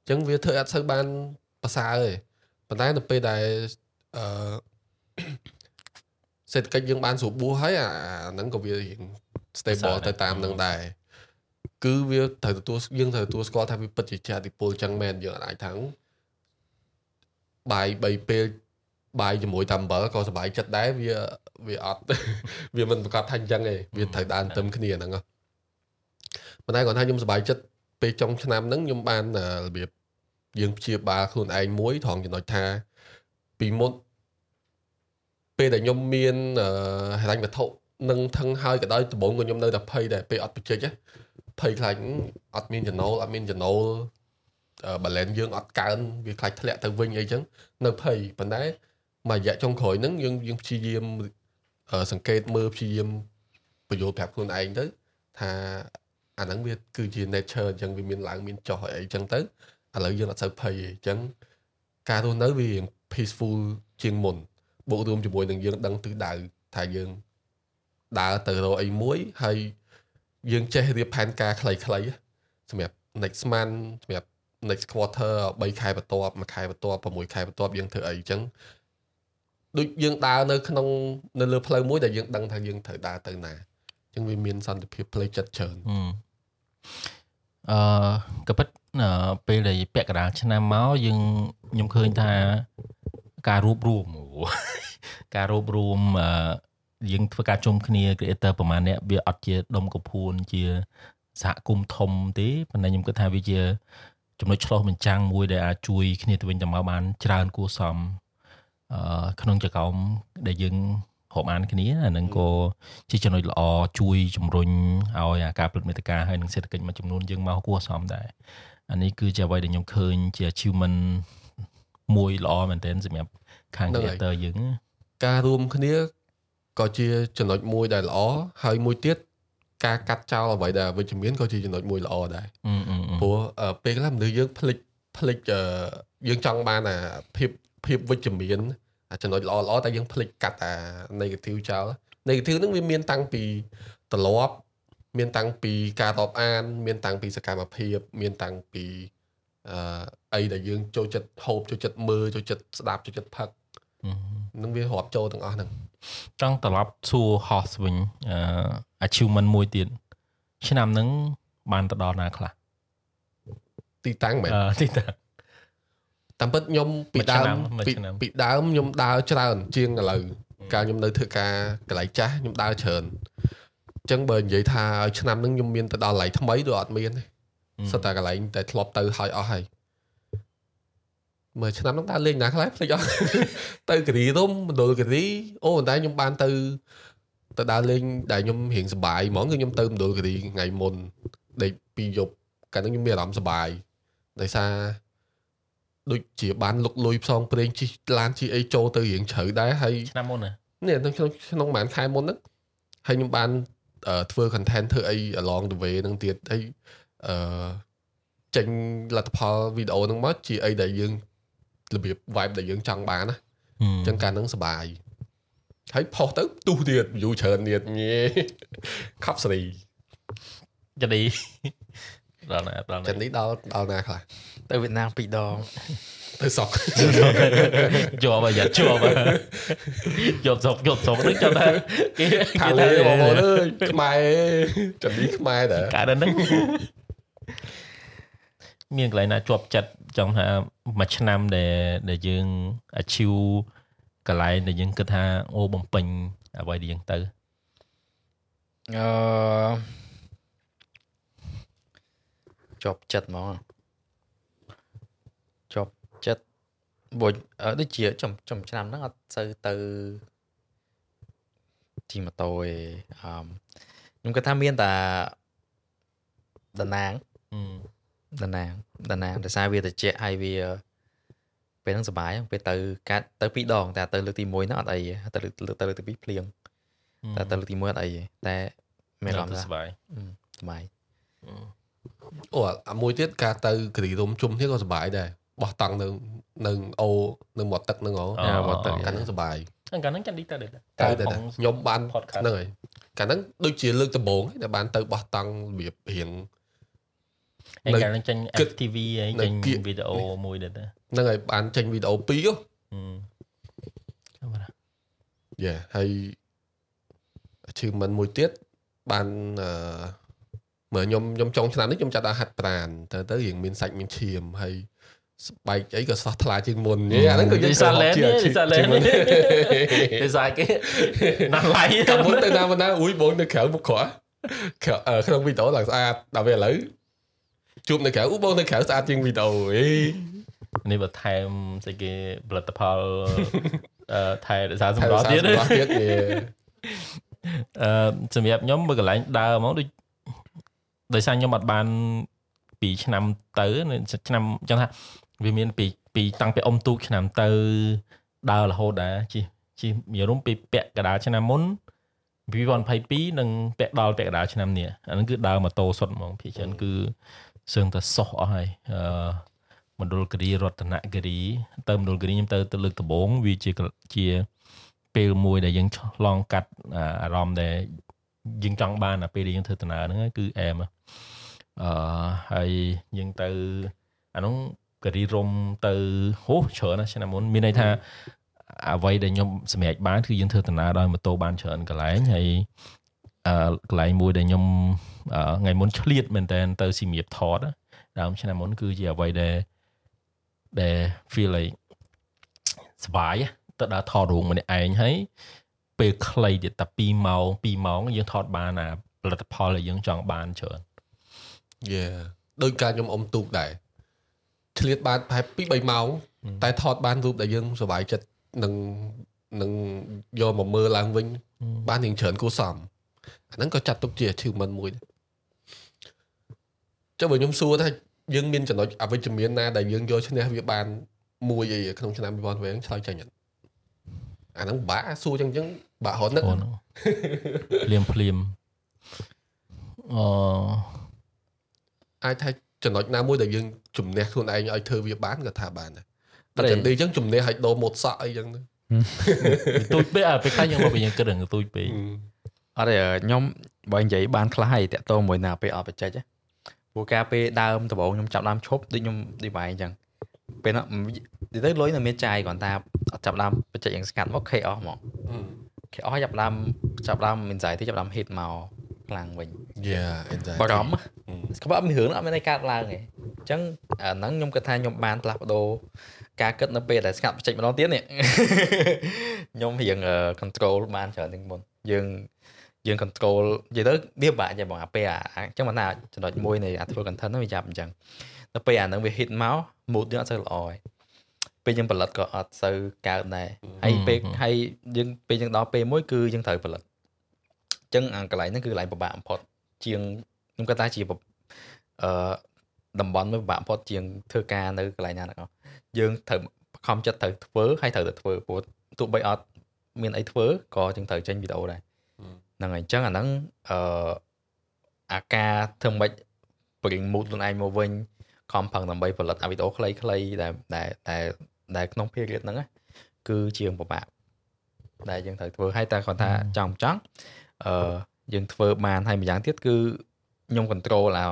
អញ្ចឹងវាធ្វើអត់សូវបានប្រសើរទេប៉ុន្តែនៅពេលដែលអឺសេដ្ឋកិច្ចយើងបានស្រួលបួសហើយអាហ្នឹងក៏វារៀង stable ទៅតាមនឹងដែរគឺវាត្រូវទទួលយើងត្រូវទទួលស្គាល់ថាវាពិតជាចាតិពលចឹងមែនយើងអាចថាបាយ3ពេលបាយជាមួយតាមអំបិលក៏សុបាយចិត្តដែរវាវាអត់វាមិនប្រកាសថាអញ្ចឹងទេវាត្រូវដើរទៅគ្នាហ្នឹងប៉ុន្តែគាត់ថាខ្ញុំសុបាយចិត្តពេលចុងឆ្នាំហ្នឹងខ្ញុំបានរបៀបយើងព្យាបាលខ្លួនឯងមួយត្រង់ចំណុចថាពីមុនពេលដែលខ្ញុំមានហិរញ្ញវត្ថុ នឹងថឹងហើយក៏ដោយដំបូងក៏ខ្ញុំនៅតែភ័យដែរពេលអត់បច្ចេកភ័យខ្លាចអត់មានចំណូលអត់មានចំណូល balance យើងអត់កើនវាខ្លាចធ្លាក់ទៅវិញអីចឹងនៅភ័យប៉ុន្តែមួយរយៈចុងក្រោយហ្នឹងយើងយើងព្យាយាមសង្កេតមើលព្យាយាមបញ្យល់ប្រាប់ខ្លួនឯងទៅថាអាហ្នឹងវាគឺជា nature អញ្ចឹងវាមានឡើងមានចុះអីចឹងទៅឥឡូវយើងអត់សូវភ័យទេអញ្ចឹងការរស់នៅវា peaceful ជាងមុនបូករួមជាមួយនឹងយើងដឹងទិសដៅថាយើង ដើរទៅរកអីមួយហើយយើងចេះរៀបផែនការខ្លីៗសម្រាប់ next month សម្រាប់ next quarter 3ខែបន្ទាប់1ខែបន្ទាប់6ខែបន្ទាប់យើងធ្វើអីអញ្ចឹងដូចយើងដើរនៅក្នុងនៅលើផ្លូវមួយដែលយើងដឹងថាយើងត្រូវដើរទៅណាអញ្ចឹងវាមានសន្តិភាពផ្លូវចិត្តច្រើនអឺក៏ពិតពេលដែលពាក់កណ្ដាលឆ្នាំមកយើងខ្ញុំឃើញថាការរួបរวมការរួបរวมអឺ យើងធ្វើការជុំគ្នា creator ប្រហែលអ្នកវាអត់ជាដុំកពួនជាសហគមន៍ធំទេប៉ុន្តែខ្ញុំគិតថាវាជាចំណុចឆ្លោះបញ្ចាំងមួយដែលអាចជួយគ្នាទៅវិញទៅមកបានច្រើនគួរសមអឺក្នុងចក្រមដែលយើងរាប់អានគ្នាអានឹងក៏ជាចំណុចល្អជួយជំរុញឲ្យការផលិតមេតិកាហើយនឹងសេដ្ឋកិច្ចមួយចំនួនយើងមកគួរសមដែរអានេះគឺជាអ្វីដែលខ្ញុំឃើញជា achievement មួយល្អមែនទែនសម្រាប់ខាង creator យើងការរួមគ្នា ក៏ជាចំណុចមួយដែលល្អហើយមួយទៀតការកាត់ចោលអ្វីដែលវិជ្ជមានក៏ជាចំណុចមួយល្អដែរព្រោះពេលខ្លះមនុស្សយើងភ្លេចភ្លេចយើងចង់បានអាភាពភាពវិជ្ជមានចំណុចល្អល្អតែយើងភ្លេចកាត់អា negative ចោល negative ហ្នឹងវាមានតាំងពីទ្រលាប់ មានតាំងពីការរាប់អាន មានតាំងពីសកម្មភាព មានតាំងពីអឺអីដែលយើងចូលចិត្តហូបចូលចិត្តមើលចូលចិត្តស្ដាប់ចូលចិត្តផឹកនឹងវារាប់ចូលទាំងអស់ហ្នឹង ចង់ត្រឡប់សួរ host វិញអឺ achievement មួយទៀតឆ្នាំហ្នឹងបានទៅដល់ណាខ្លះទីតាំងមែនទីតាំងតាមពិតខ្ញុំពីដើមពីដើមខ្ញុំដើរច្រើន ជាងឥឡូវកាលខ្ញុំនៅធ្វើការកន្លែងចាស់ខ្ញុំដើរច្រើនអញ្ចឹងបើនិយាយថាឆ្នាំហ្នឹងខ្ញុំមានទៅដល់កន្លែងថ្មីឬអត់មានទេសិតតែកន្លែងតែធ្លាប់ទៅហើយអស់ហើយ មើលឆ្នាំហ្នឹងដើរលេងណាខ្លះភ្លេចអស់ទៅគិរីរុំមណ្ឌលគិរីអូតែខ្ញុំបានទៅទៅដើរលេងដែលខ្ញុំរៀងសប្បាយហ្មងគឺខ្ញុំទៅមណ្ឌលគិរីថ្ងៃមុនដេកពីយប់កាលហ្នឹងខ្ញុំមានអារម្មណ៍សប្បាយដោយសារដូចជាបានលុកលុយផ្សងព្រេងជិះឡានជិះអីចូលទៅរៀងជ្រៅដែរហើយឆ្នាំមុនណានេះក្នុងក្នុងប្រហែលខែមុនហ្នឹងហើយខ្ញុំបានធ្វើ content ធ្វើអី along the way ហ្នឹងទៀតហើយអឺចេញលទ្ធផលវីដេអូហ្នឹងមកជាអីដែលយើង របៀប vibe ដែលយើងចង់បានណាអញ្ចឹងការហ្នឹងសុបាយហើយផុសទៅទុះទៀត view ច្រើនទៀតញេខប់សេរីចាឌីដល់ណាដល់ណាចាឌីដល់ដល់ណាខ្លះទៅវៀតណាមពីរដងទៅសក់ជាប់ហើយយ៉ាជាប់ហើយជាប់សុកជាប់សុកនឹងចាំថាគេខាគេងលើថាបងប្អូនអើយខ្មែរចំនេះខ្មែរតើកើតដល់ហ្នឹងមានកន្លែងណាជាប់ចិត្ត ចង់ថាមួយឆ្នាំដែលដែលយើង achieve កន្លែងដែលយើងគិតថាអូបំពេញអ្វីដែលយើងទៅអឺជាប់ចិត្តហ្មងជាប់ចិត្តបុញអឺដូចជាចំចំឆ្នាំហ្នឹងអត់សូវទៅជិះម៉ូតូឯអឺខ្ញុំគិតថាមានតែដណាងអឺ ដណាងដណាងដោយសារវាត្រជាក់ហើយវាពេលហ្នឹងសុបាយពេលទៅកាត់ទៅពីរដងតែទៅលើកទី1ហ្នឹងអត់អីទេទៅលើកទៅលើកទី2ភ្លៀងតែទៅលើកទី1អត់អីទេតែមានអារម្មណ៍ថាសុបាយអឺសុបាយអូអាមួយទៀតការទៅគ្រីរុំជុំគ្នាក៏សុបាយដែរបោះតង់នៅនៅអូនៅមាត់ទឹកហ្នឹងហ៎អាមាត់ទឹកកាលហ្នឹងសុបាយអញ្ចឹងហ្នឹងចាំឌីទៅដែរទៅតែខ្ញុំបាន podcast ហ្នឹងហើយកាលហ្នឹងដូចជាលើកដំបូងដែលបានទៅបោះតង់របៀបរៀង អញ្ចឹងហ្នឹងចេញគិត FTV ហើយនៅចេញគៀកវីដេអូមួយដែរតាហ្នឹងហើយបានចេញវីដេអូពីរហ៎អឺចាំមើលយេហើយ achievement មួយទៀតបានអឺមើលខ្ញុំខ្ញុំចុងឆ្នាំនេះខ្ញុំចាប់ដល់ហាត់ប្រានទៅទៅរៀងមានសាច់មានឈាមហើយស្បែកអីក៏សោះថ្លាជាងមុនយេអាហ្នឹងក៏យើងវិសាលែនជាវិសាលែន achievement វិសាគេណាស់ឡៃកាលមុនទៅណាមកណាអ៊ុយបងនៅក្រៅមុខក្រៅក្រៅអឺក្នុងវីដេអូឡើងស្អាតដល់ពេលឥឡូវ ជួបនៅក្រៅអ៊ូបងនៅក្រៅស្អាតជាងវីដេអូអេនេះបើថែមស្អីគេផលិតផលអឺថែរក្សាថែសម្រាប់ទៀតសម្រាប់ទៀតយេអឺសម្រាប់ខ្ញុំបើកន្លែងដើរហ្មងដូចដោយសារខ្ញុំអត់បានពីឆ្នាំទៅនៅឆ្នាំចឹងថាវាមានពីពីតាំងពីអ៊ំទូកឆ្នាំទៅដើររហូតដែរជិះជិះមានរំពីពាក់កណ្ដាលឆ្នាំមុន2022និងពាក់ដល់ពាក់កណ្ដាលឆ្នាំនេះអាហ្នឹងគឺដើរម៉ូតូសុទ្ធហ្មងភាគច្រើនគឺ សឹងតែសោះអស់ហើយអឺមណ្ឌលគិរីរតនគិរីទៅមណ្ឌលគិរីខ្ញុំទៅទៅលើកដំបូងវាជាជាពេលមួយដែលយើងឆ្លងកាត់អាអារម្មណ៍ដែលយើងចង់បានអាពេលដែលយើងធ្វើដំណើរហ្នឹងហើយគឺអែមអឺហើយយើងទៅអានោះការីរុំទៅហូច្រើនណាស់ឆ្នាំមុនមានន័យថាអ្វីដែលខ្ញុំសម្រេចបានគឺយើងធ្វើដំណើរដោយម៉ូតូបានច្រើនកន្លែងហើយអឺកន្លែងមួយដែលខ្ញុំអឺ ថ្ងៃមុនឆ្លៀតមែនតើទៅស៊ីមៀបថតដើមឆ្នាំមុនគឺជាអ្វីដែលដែល feel like ស្វាយទៅដើរថតរូងម្នាក់ឯងហើយពេលខ្លីទៀតតែ2ម៉ោង2ម៉ោងយើងថតបានអាផលិតផលដែលយើងចង់បានច្រើនយេដោយការខ្ញុំអមទូកដែរឆ្លៀតបានប្រហែល2 3ម៉ោងតែថតបានរូបដែលយើងសុវ័យចិត្តនឹងនឹងយកមកមើលឡើងវិញបានរៀងច្រើនគួរសមអាហ្នឹងក៏ចាត់ទុកជា achievement មួយដែរ ចុះបើខ្ញុំសួរថាយើងមានចំណុចអវិជ្ជមានណាដែលយើងយកឈ្នះវាបានមួយអីក្នុងឆ្នាំ2020ឆ្លើយចាញ់អត់អាហ្នឹងពិបាក់សួរចឹងចឹងបាក់រត់នឹកអូនភ្លាមភ្លាមអឺអាចថាចំណុចណាមួយដែលយើងជំនះខ្លួនឯងឲ្យធ្វើវាបានក៏ថាបានដែរប្រតែហែលចឹងទីចឹងជំនះឲ្យដូរម៉ូតសក់អីចឹងទៅទូចពេកអាពេលខ្លះយើងមកវិញយើងគិតរឿងទូចពេកអត់ទេខ្ញុំបើនិយាយបានខ្លះហើយតាក់ទងមួយណាពេលអត់បច្ចេកហ្នឹង ព្រោះការពេលដើមដំបូងខ្ញុំចាប់ដើមឈប់ដូចខ្ញុំដូចបាយអញ្ចឹងពេលហ្នឹងនិយាយទៅលុយនៅមានចាយគ្រាន់តែអត់ចាប់ដើមបច្ចេកយ៉ាងស្កាត់មកខេអស់ហ្មងខេអស់ចាប់ដើមចាប់ដើមមានចាយទីចាប់ដើម hit មកខ្លាំងវិញយ៉ាអេនចាបារម្ភក្បត់មានរឿងអត់មានអីកើតឡើងទេអញ្ចឹងអាហ្នឹងខ្ញុំគិតថាខ្ញុំបានផ្លាស់ប្ដូរការគិតនៅពេលដែលស្ងាត់បច្ចេកម្ដងទៀតនេះខ្ញុំរៀង control បានច្រើនជាងមុនយើង យើង control និយាយទៅវាពិបាកចេះបងអាពេលអាអញ្ចឹងមិនថាចំណុចមួយនៃអាធ្វើ content ហ្នឹងវាចាប់អញ្ចឹងដល់ពេលអាហ្នឹងវា hit មក mood យើងអត់សូវល្អទេពេលយើងផលិតក៏អត់សូវកើតដែរហើយពេលហើយយើងពេលយើងដល់ពេលមួយគឺយើងត្រូវផលិតអញ្ចឹងអាកន្លែងហ្នឹងគឺកន្លែងពិបាកបំផុតជាងខ្ញុំគាត់ថាជាអឺតំបន់មួយពិបាកបំផុតជាងធ្វើការនៅកន្លែងណាទាំងអស់យើងត្រូវខំចិត្តត្រូវធ្វើហើយត្រូវតែធ្វើព្រោះទោះបីអត់មានអីធ្វើក៏យើងត្រូវចេញវីដេអូដែរ ហ្នឹងហើយអញ្ចឹងអាហ្នឹងអឺអាការធ្វើម៉េច bring mood ខ្លួនឯងមកវិញខំប្រឹងដើម្បីផលិតអាវីដេអូខ្លីៗដែលដែលដែលដែលក្នុង period ហ្នឹងណាគឺជាងពិបាកដែលយើងត្រូវធ្វើហើយតែគាត់ថាចង់មិនចង់អឺយើងធ្វើបានហើយម្យ៉ាងទៀតគឺខ្ញុំ control អា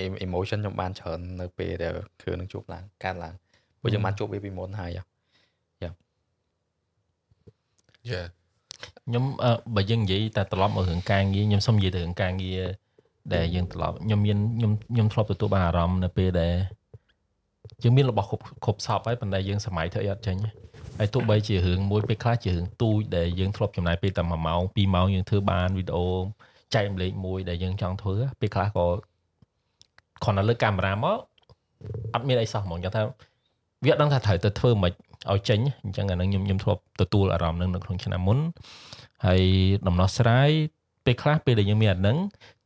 em- emotion ខ្ញុំបានច្រើននៅពេលដែលគ្រឿងនឹងជួបឡើងកើតឡើងព្រោះយើងបានជួបវាពីមុនហើយហ៎យ៉ា ខ្ញុំអឺបើយើងនិយាយតែត្រឡប់មករឿងការងារខ្ញុំសុំនិយាយទៅរឿងការងារដែលយើងត្រឡប់ខ្ញុំមានខ្ញុំខ្ញុំធ្លាប់ទទួលបានអារម្មណ៍នៅពេលដែលយើងមានរបស់គ្រប់គ្រប់សពហើយប៉ុន្តែយើងសម័យធ្វើអីអត់ចេញហើយទោះបីជារឿងមួយពេលខ្លះជារឿងទូចដែលយើងធ្លាប់ចំណាយពេលតែ1ម៉ោង2ម៉ោងយើងធ្វើបានវីដេអូចែករំលែកមួយដែលយើងចង់ធ្វើពេលខ្លះក៏គ្រាន់តែលើកកាមេរ៉ាមកអត់មានអីសោះហ្មងចឹងថា វាអត់ដឹងថាត្រូវទៅធ្វើមិនឲ្យចេញអញ្ចឹងអានឹងខ្ញុំខ្ញុំធ្លាប់ទទួលអារម្មណ៍នឹងនៅក្នុងឆ្នាំមុនហើយដំណោះស្រាយពេលខ្លះពេលដែលយើងមានអាហ្នឹង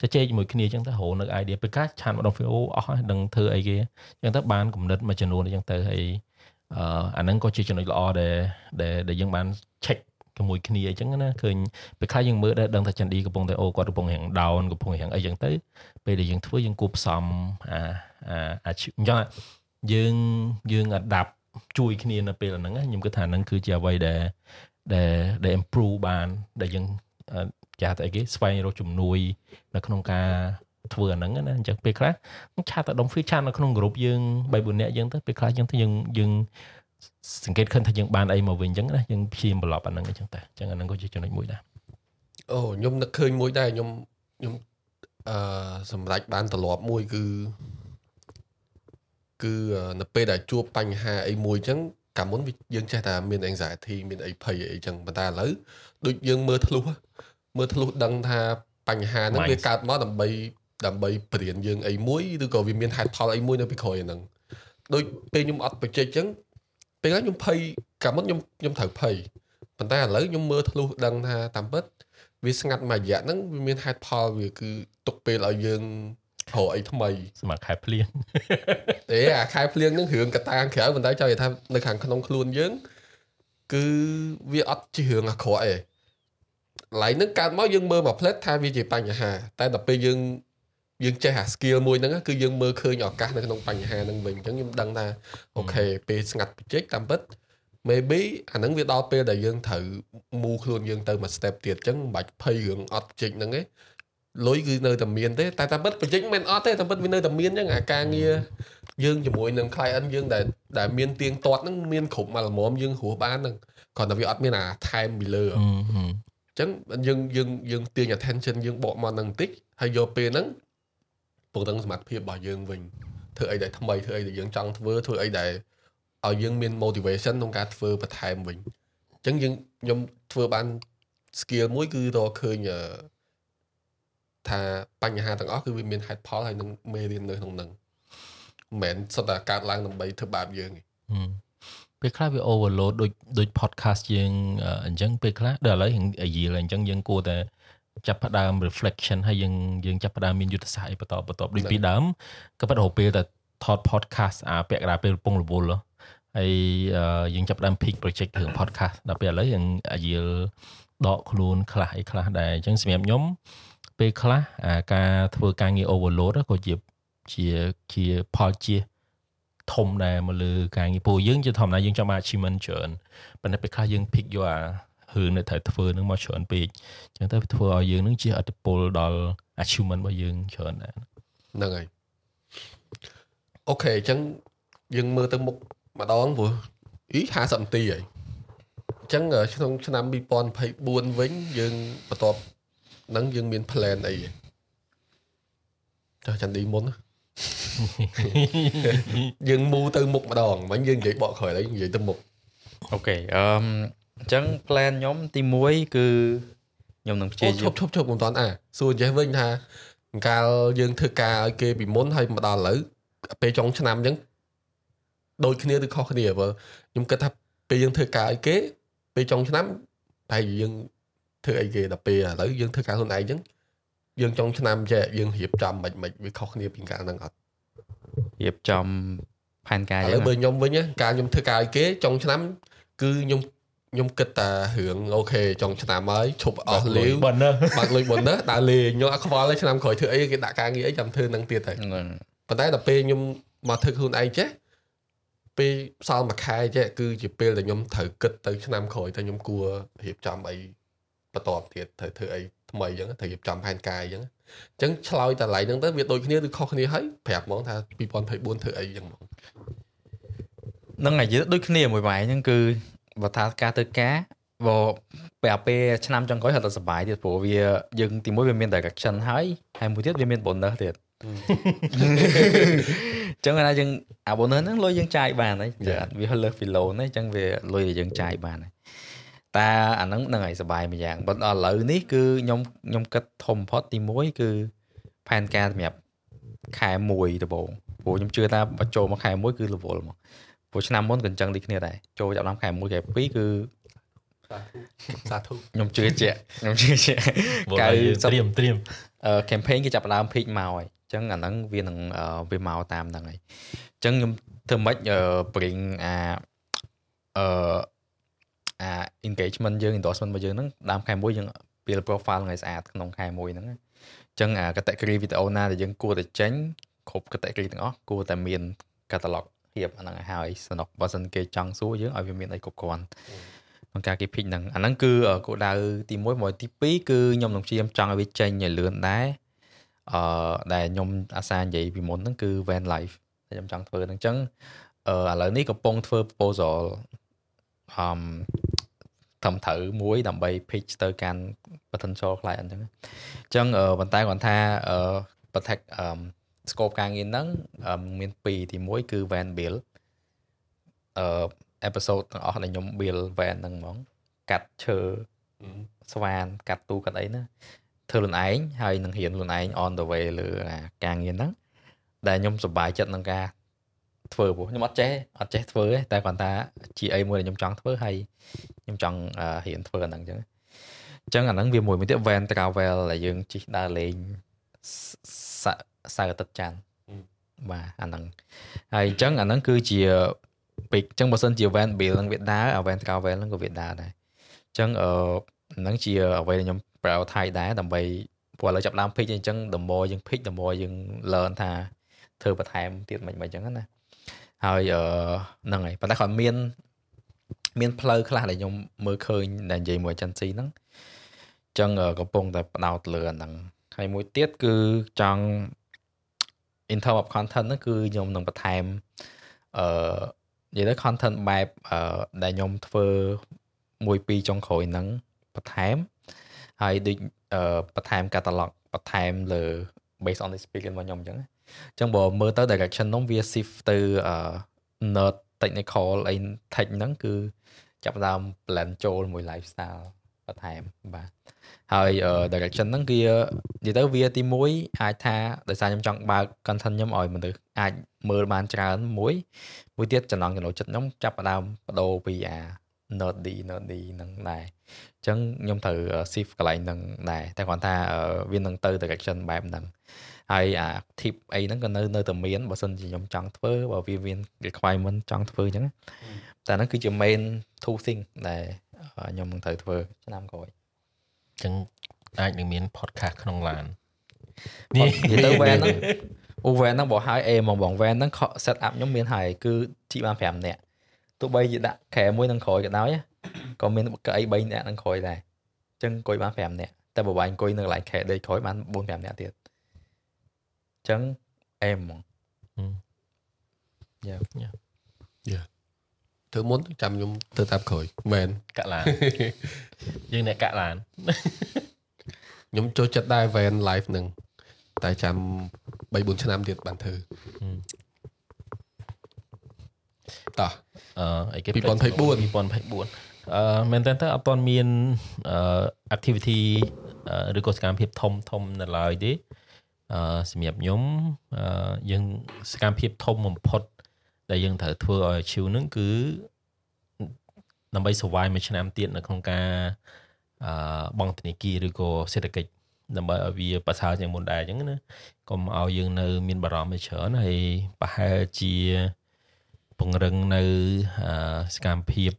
ទៅជែកជាមួយគ្នាអញ្ចឹងទៅរកនៅ idea ពេលខ្លះឆានម្ដងវីដេអូអស់ហើយដឹងធ្វើអីគេអញ្ចឹងទៅបានគំនិតមួយចំនួនអញ្ចឹងទៅហើយអឺអាហ្នឹងក៏ជាចំណុចល្អដែលដែលដែលយើងបាន check ជាមួយគ្នាអញ្ចឹងណាឃើញពេលខ្លះយើងមើលដែរដឹងថាចិនឌីកំពុងតែអូគាត់កំពុងរៀង down កំពុងរៀងអីអញ្ចឹងទៅពេលដែលយើងធ្វើយើងគួបផ្សំអាអាអាឈឺអញ្ចឹង យើងយើង adapt ជួយគ្នានៅពេលហ្នឹងណាខ្ញុំគិតថាហ្នឹងគឺជាអ្វីដែលដែលដែល improve បានដែលយើងអឺចាស់តែអីគេស្វែងរកជំនួយនៅក្នុងការធ្វើអាហ្នឹងណាអញ្ចឹងពេលខ្លះឆាតតែដុំ free chat នៅក្នុងក្រុមយើង3 4នាក់អញ្ចឹងទៅពេលខ្លះអញ្ចឹងទៅយើងយើងសង្កេតឃើញថាយើងបានអីមកវិញអញ្ចឹងណាយើងព្យាយាមប្រឡប់អាហ្នឹងអញ្ចឹងតែអញ្ចឹងអាហ្នឹងក៏ជាចំណុចមួយដែរអូខ្ញុំនឹកឃើញមួយដែរខ្ញុំខ្ញុំអឺសម្រាប់បានត្រឡប់មួយគឺ គឺនៅពេលដែលជួបបញ្ហាអីមួយអញ្ចឹងកាលមុនវាយើងចេះតែមាន anxiety មានអីភ័យអីអញ្ចឹងប៉ុន្តែឥឡូវដូចយើងមើលធ្លុះមើលធ្លុះដឹងថាបញ្ហាហ្នឹងវាកើតមកដើម្បីដើម្បីបរៀនយើងអីមួយឬក៏វាមានហេតុផលអីមួយនៅពីក្រោយហ្នឹងដូចពេលខ្ញុំអត់បច្ចេកអញ្ចឹងពេលហ្នឹងខ្ញុំភ័យកាលមុនខ្ញុំខ្ញុំត្រូវភ័យប៉ុន្តែឥឡូវខ្ញុំមើលធ្លុះដឹងថាតាមពិត វាស្ងាត់មួយរយៈហ្នឹងវាមានហេតុផលវាគឺទុកពេលឲ្យយើង រកអីថ្មីសម្រាប់ខែភ្លៀងទេអាខែភ្លៀងហ្នឹងរឿងកត្តាខាងក្រៅប៉ុន្តែចង់និយាយថានៅខាងក្នុងខ្លួនយើង គឺវាអត់ជារឿងអាក្រក់ឯងឡៃហ្នឹងកើតមកយើងមើលមកផ្លែតថាវាជាបញ្ហា តែដល់ពេលយើងយើងចេះអា skill មួយហ្នឹងគឺយើងមើលឃើញឱកាសនៅក្នុងបញ្ហាហ្នឹងវិញអញ្ចឹងខ្ញុំដឹងថាអូខេពេលស្ងាត់បច្ចេកតាមពិត maybe អាហ្នឹងវាដល់ពេលដែលយើងត្រូវមូខ្លួនយើងទៅមួយ step ទៀតអញ្ចឹងមិនបាច់ភ័យរឿងអត់បច្ចេកហ្នឹងទេ លុយគឺនៅតែមានទេតែតាមពិតបច្ចេកមិនមែនអត់ទេតាមពិតវានៅតែមានអញ្ចឹងអាការងារយើងជាមួយនឹង client យើងដែលដែលមានទៀងទាត់ហ្នឹងមានគ្រប់មកល្មមយើងរស់បានហ្នឹងគ្រាន់តែវាអត់មានអាថែមពីលើអញ្ចឹងយើងយើងយើងទាញ attention យើងបកមកនឹងបន្តិចហើយយកពេលហ្នឹងពង្រឹងសមត្ថភាពរបស់យើងវិញធ្វើអីដែលថ្មីធ្វើអីដែលយើងចង់ធ្វើធ្វើអីដែលឲ្យយើងមាន motivation ក្នុងការធ្វើបន្ថែមវិញអញ្ចឹងយើងខ្ញុំធ្វើបាន skill មួយគឺរកឃើញអឺ ថាបញ្ហាទាំងអស់គឺវាមានហេតុផលហើយនឹងមេរៀននៅក្នុងហ្នឹងមិនមែនសុទ្ធតែកើតឡើងដើម្បីធ្វើបាបយើងទេពេលខ្លះវា overload ដូចដូច podcast យើងអឺអញ្ចឹងពេលខ្លះដល់ឥឡូវរៀងអាយលអញ្ចឹងយើងគួរតែចាប់ផ្ដើម reflection ហើយយើងយើងចាប់ផ្ដើមមានយុទ្ធសាស្ត្រអីបន្តបន្តដូចពីដើមក៏ប៉ុន្តែរហូតពេលតែថត podcast អាពាក់កណ្ដាលពេលកំពងរវល់ហ៎ហើយអឺយើងចាប់ផ្ដើម pick project រឿង podcast ដល់ពេលឥឡូវយើងអាយលដកខ្លួនខ្លះអីខ្លះដែរអញ្ចឹងសម្រាប់ខ្ញុំ ពេលខ្លះអាការធ្វើការងារ overload ហ្នឹងក៏ជាជាជាផលជាធំដែរមកលើការងារពួកយើងជាធម្មតាយើងចង់បាន achievement ច្រើនប៉ុន្តែពេលខ្លះយើង pick យកអារឿងនៅត្រូវធ្វើនឹងមកច្រើនពេកអញ្ចឹងទៅវាធ្វើឲ្យយើងនឹងជាអត្តពលដល់ achievement របស់យើងច្រើនដែរហ្នឹងហើយអូខេអញ្ចឹងយើងមើលទៅមុខម្ដងព្រោះអី50នាទីហើយអញ្ចឹងក្នុងឆ្នាំ2024វិញយើងបន្ទាប់ ហ្នឹងយើងមាន plan អីចុះចន្ទឌីមុនណាយើងមូទៅមុខម្ដងមិញយើងនិយាយបកក្រោយហើយនិយាយទៅមុខអូខេអឺមអញ្ចឹង plan ខ្ញុំទី1គឺខ្ញុំនឹងព្យាអូយាឈប់ឈប់ឈប់មិនតាន់អាសួរចេះវិញថាកាលយើងធ្វើការឲ្យគេពីមុនហើយមកដល់ឥឡូវពេលចុងឆ្នាំអញ្ចឹងដូចគ្នាឬខុសគ្នាបើខ្ញុំគិតថាពេលយើងធ្វើការឲ្យគេពេលចុងឆ្នាំតែយើង ធ្វើអីគេដល់ពេលឥឡូវយើងធ្វើការខ្លួនឯងអញ្ចឹងយើងចុងឆ្នាំចេះយើងរៀបចំមិនមិនវាខុសគ្នាពីកាលហ្នឹងអត់រៀបចំផែនការឥយើឡូវងបើខ្ញុំវិញណាការខ្ញុំធ្វើការឲ្យគេចុងឆ្នាំ គឺខ្ញុំខ្ញុំគិតតែរឿងអូខេចុងឆ្នាំហើយឈប់អស់លាវបើណាបាក់លុយបុនណាដើរលេងខ្ញុំអត់ខ្វល់ទេឆ្នាំក្រោយធ្វើអីគេដាក់ការងារអីចាំធ្វើនឹងទៀតទៅហ្នឹងប៉ុន្តែដល់ពេលខ្ញុំមកធ្វើខ្លួនឯងចេះពេលសល់មួយខែចេះគឺជាពេលដែលខ្ញុំត្រូវគិតទៅឆ្នាំក្រោយទៅខ្ញុំគួររៀបចំអី បន្តទៀតត្រូវធ្វើអីថ្មីអញ្ចឹងត្រូវរៀបចំផែនការអញ្ចឹងអញ្ចឹងឆ្លើយតែកន្លែងហ្នឹងទៅវាដូចគ្នាឬខុសគ្នាហើយប្រាប់ហ្មងថា2024ធ្វើអីអញ្ចឹងហ្មងនឹងហើយយើងដូចគ្នាមួយបាយហ្នឹងគឺបើថាការធ្វើការបើពេលពេលឆ្នាំចុងក្រោយហត់តែសុបាយទៀតព្រោះវាយើងទីមួយវាមាន direction ហើយហើយមួយទៀតវាមាន bonus ទៀតអញ្ចឹងណាយើងអា bonus ហ្នឹងលុយយើងចាយបានហើយចាវាលើសពី loan ហ្នឹងអញ្ចឹងវាលុយដែលយើងចាយបានហើយ តែអាហ្នឹងហ្នឹងហើយសុបាយមួយយ៉ាងបើដល់ឥឡូវនេះគឺខ្ញុំខ្ញុំគិតធំបំផុតទី1គឺផែនការសម្រាប់ខែ1ដំបូងព្រោះខ្ញុំជឿថាបើចូលមកខែ1គឺ level មកព្រោះឆ្នាំមុនក៏អញ្ចឹងដូចគ្នាដែរចូលចាប់ដល់ខែ1ខែ2គឺសាធុខ្ញុំជឿជាក់ខ្ញុំជឿជាក់កៅ90ត្រៀមត្រៀមអឺ campaign គេចាប់ផ្ដើម peak មកហើយអញ្ចឹងអាហ្នឹងវានឹងអឺវាមកតាមហ្នឹងហើយអញ្ចឹងខ្ញុំធ្វើម៉េចអឺ bring អាអឺ អា engagement យើង endorsement របស់យើងហ្នឹងដើមខែមួយយើង build profile ឲ្យស្អាតក្នុងខែមួយហ្នឹងណាអញ្ចឹងអា category video ណាដែលយើងគួរតែចេញគ្រប់ category ទាំងអស់គួរតែមាន catalog ហៀបអាហ្នឹងឲ្យហើយសំណុកបើសិនគេចង់សួរយើងឲ្យវាមានអីគ្រប់គ្រាន់ក្នុងការគេ pick ហ្នឹងអាហ្នឹងគឺគោលដៅទី1មួយទី2គឺខ្ញុំនឹងព្យាយាមចង់ឲ្យវាចេញឲ្យលឿនដែរអឺដែលខ្ញុំអាសានិយាយពីមុនហ្នឹងគឺ van life ដែលខ្ញុំចង់ធ្វើហ្នឹងអញ្ចឹងអឺឥឡូវនេះកំពុងធ្វើ proposal អឺត្រឹមត្រូវមួយដើម្បី pitch ទៅកាន់ potential client អញ្ចឹងអញ្ចឹងអឺប៉ុន្តែគាត់ថាអឺ protect អឺ scope ការងារហ្នឹងអឺមាន2ទី1គឺ van bill អឺ episode ទាំងអស់ដែលខ្ញុំ build van ហ្នឹងហ្មង កាត់ឈើស្វាន កាត់ទូកាត់អីណាធ្វើខ្លួនឯងហើយនឹងរៀនខ្លួនឯង on the way លើអាការងារហ្នឹងដែលខ្ញុំសប្បាយចិត្តនឹងការ ធ្វើព្រោះខ្ញុំអត់ចេះអត់ចេះធ្វើទេតែគ្រាន់តែជាអីមួយដែលខ្ញុំចង់ធ្វើហើយខ្ញុំចង់អឺរៀនធ្វើអាហ្នឹងអញ្ចឹងអញ្ចឹងអាហ្នឹងវាមួយមួយទៀត van travel ដែលយើងជិះដើរលេងសសសៅរ៍អាទិត្យច័ន្ទបាទអាហ្នឹងហើយអញ្ចឹងអាហ្នឹងគឺជាពេកអញ្ចឹងបើសិនជា van bill ហ្នឹងវាដើរអា van travel ហ្នឹងក៏វាដើរដែរអញ្ចឹងអឺហ្នឹងជាអ្វីដែលខ្ញុំប្រើថៃដែរដើម្បីព្រោះឥឡូវចាប់ដើម pitch អញ្ចឹង the more យើង pitch the more យើង learn ថាធ្វើបន្ថែមទៀតមិនមិនអញ្ចឹងណា ហើយអឺហ្នឹងហើយប៉ុន្តែគាត់មាន មានផ្លូវខ្លះដែលខ្ញុំមើលឃើញដែលនិយាយមួយ agency ហ្នឹងអញ្ចឹងអឺកំពុងតែផ្ដោតលើអាហ្នឹងហើយមួយទៀតគឺចង់ in term of content ហ្នឹងគឺខ្ញុំនឹងបន្ថែមអឺនិយាយទៅ content បែបអឺដែលខ្ញុំធ្វើមួយពីរចុងក្រោយហ្នឹងបន្ថែមហើយដូចអឺបន្ថែម catalog បន្ថែមលើ based on experience របស់ខ្ញុំអញ្ចឹង អញ្ចឹងបើមើលទៅ direction នោះវា shift ទៅអឺ nerd technical អី tech ហ្នឹងគឺចាប់ផ្ដើម blend ចូលមួយ lifestyle បន្ថែមបាទហើយ direction ហ្នឹងវានិយាយទៅវាទី1អាចថាដោយសារខ្ញុំចង់បើក content ខ្ញុំឲ្យមនុស្សអាចមើលបានច្រើនមួយមួយទៀតចំណង់ចំណូលចិត្តខ្ញុំចាប់ផ្ដើមបដូរពីអា nerdy nerdy ហ្នឹងដែរអញ្ចឹងខ្ញុំត្រូវ shift កន្លែងហ្នឹងដែរតែគ្រាន់ថាវានឹងទៅ direction បែបហ្នឹង ហើយអា tip អីហ្នឹងក៏នៅនៅតែមានបើសិនជាខ្ញុំចង់ធ្វើបើវាមាន requirement ចង់ធ្វើអញ្ចឹងតែហ្នឹងគឺជា main two thing ដែលខ្ញុំនឹងត្រូវធ្វើឆ្នាំក្រោយអញ្ចឹងអាចនឹងមាន podcast ក្នុងឡាននិយាយទៅ van ហ្នឹងអូ van ហ្នឹងបើហើយអេហ្មងបង van ហ្នឹង set up ខ្ញុំមានហើយគឺជីបាន5នាក់ទោះបីជាដាក់ក្រែមួយនឹងក្រោយក៏ដោយក៏មានកៅអី3នាក់នឹងក្រោយដែរអញ្ចឹងអង្គុយបាន5នាក់តែបើបាយអង្គុយនៅកន្លែងខែដេកក្រោយបាន4 5នាក់ទៀតអញ្ចឹងអេហ្មងយ៉ាធ្វើមុនចាំខ្ញុំធ្វើតាមក្រោយមែនកាក់ឡានយើងអ្នកកាក់ឡានខ្ញុំចូលចិត្តដែរ van life នឹងតែចាំ3 4ឆ្នាំទៀតបានធ្វើតោះអឺអីគេ2024 2024អឺមែនតើអត់ទាន់មានអឺ activity អឺឬក៏សកម្មភាពធំធំនៅឡើយទេអឺ សម្រាប់ខ្ញុំអឺយើងសកម្មភាពធំបំផុត ដែលយើងត្រូវធ្វើឲ្យ achieve នឹងគឺដើម្បី survive មួយឆ្នាំទៀតនៅក្នុងការអឺបង់ធនាគារឬក៏សេដ្ឋកិច្ចដើម្បីឲ្យវាប្រសើរជាងមុនដែរអញ្ចឹងណាកុំឲ្យយើងនៅ មានបារម្ភច្រើនហើយប្រហែលជាពង្រឹងនៅអឺសកម្មភាព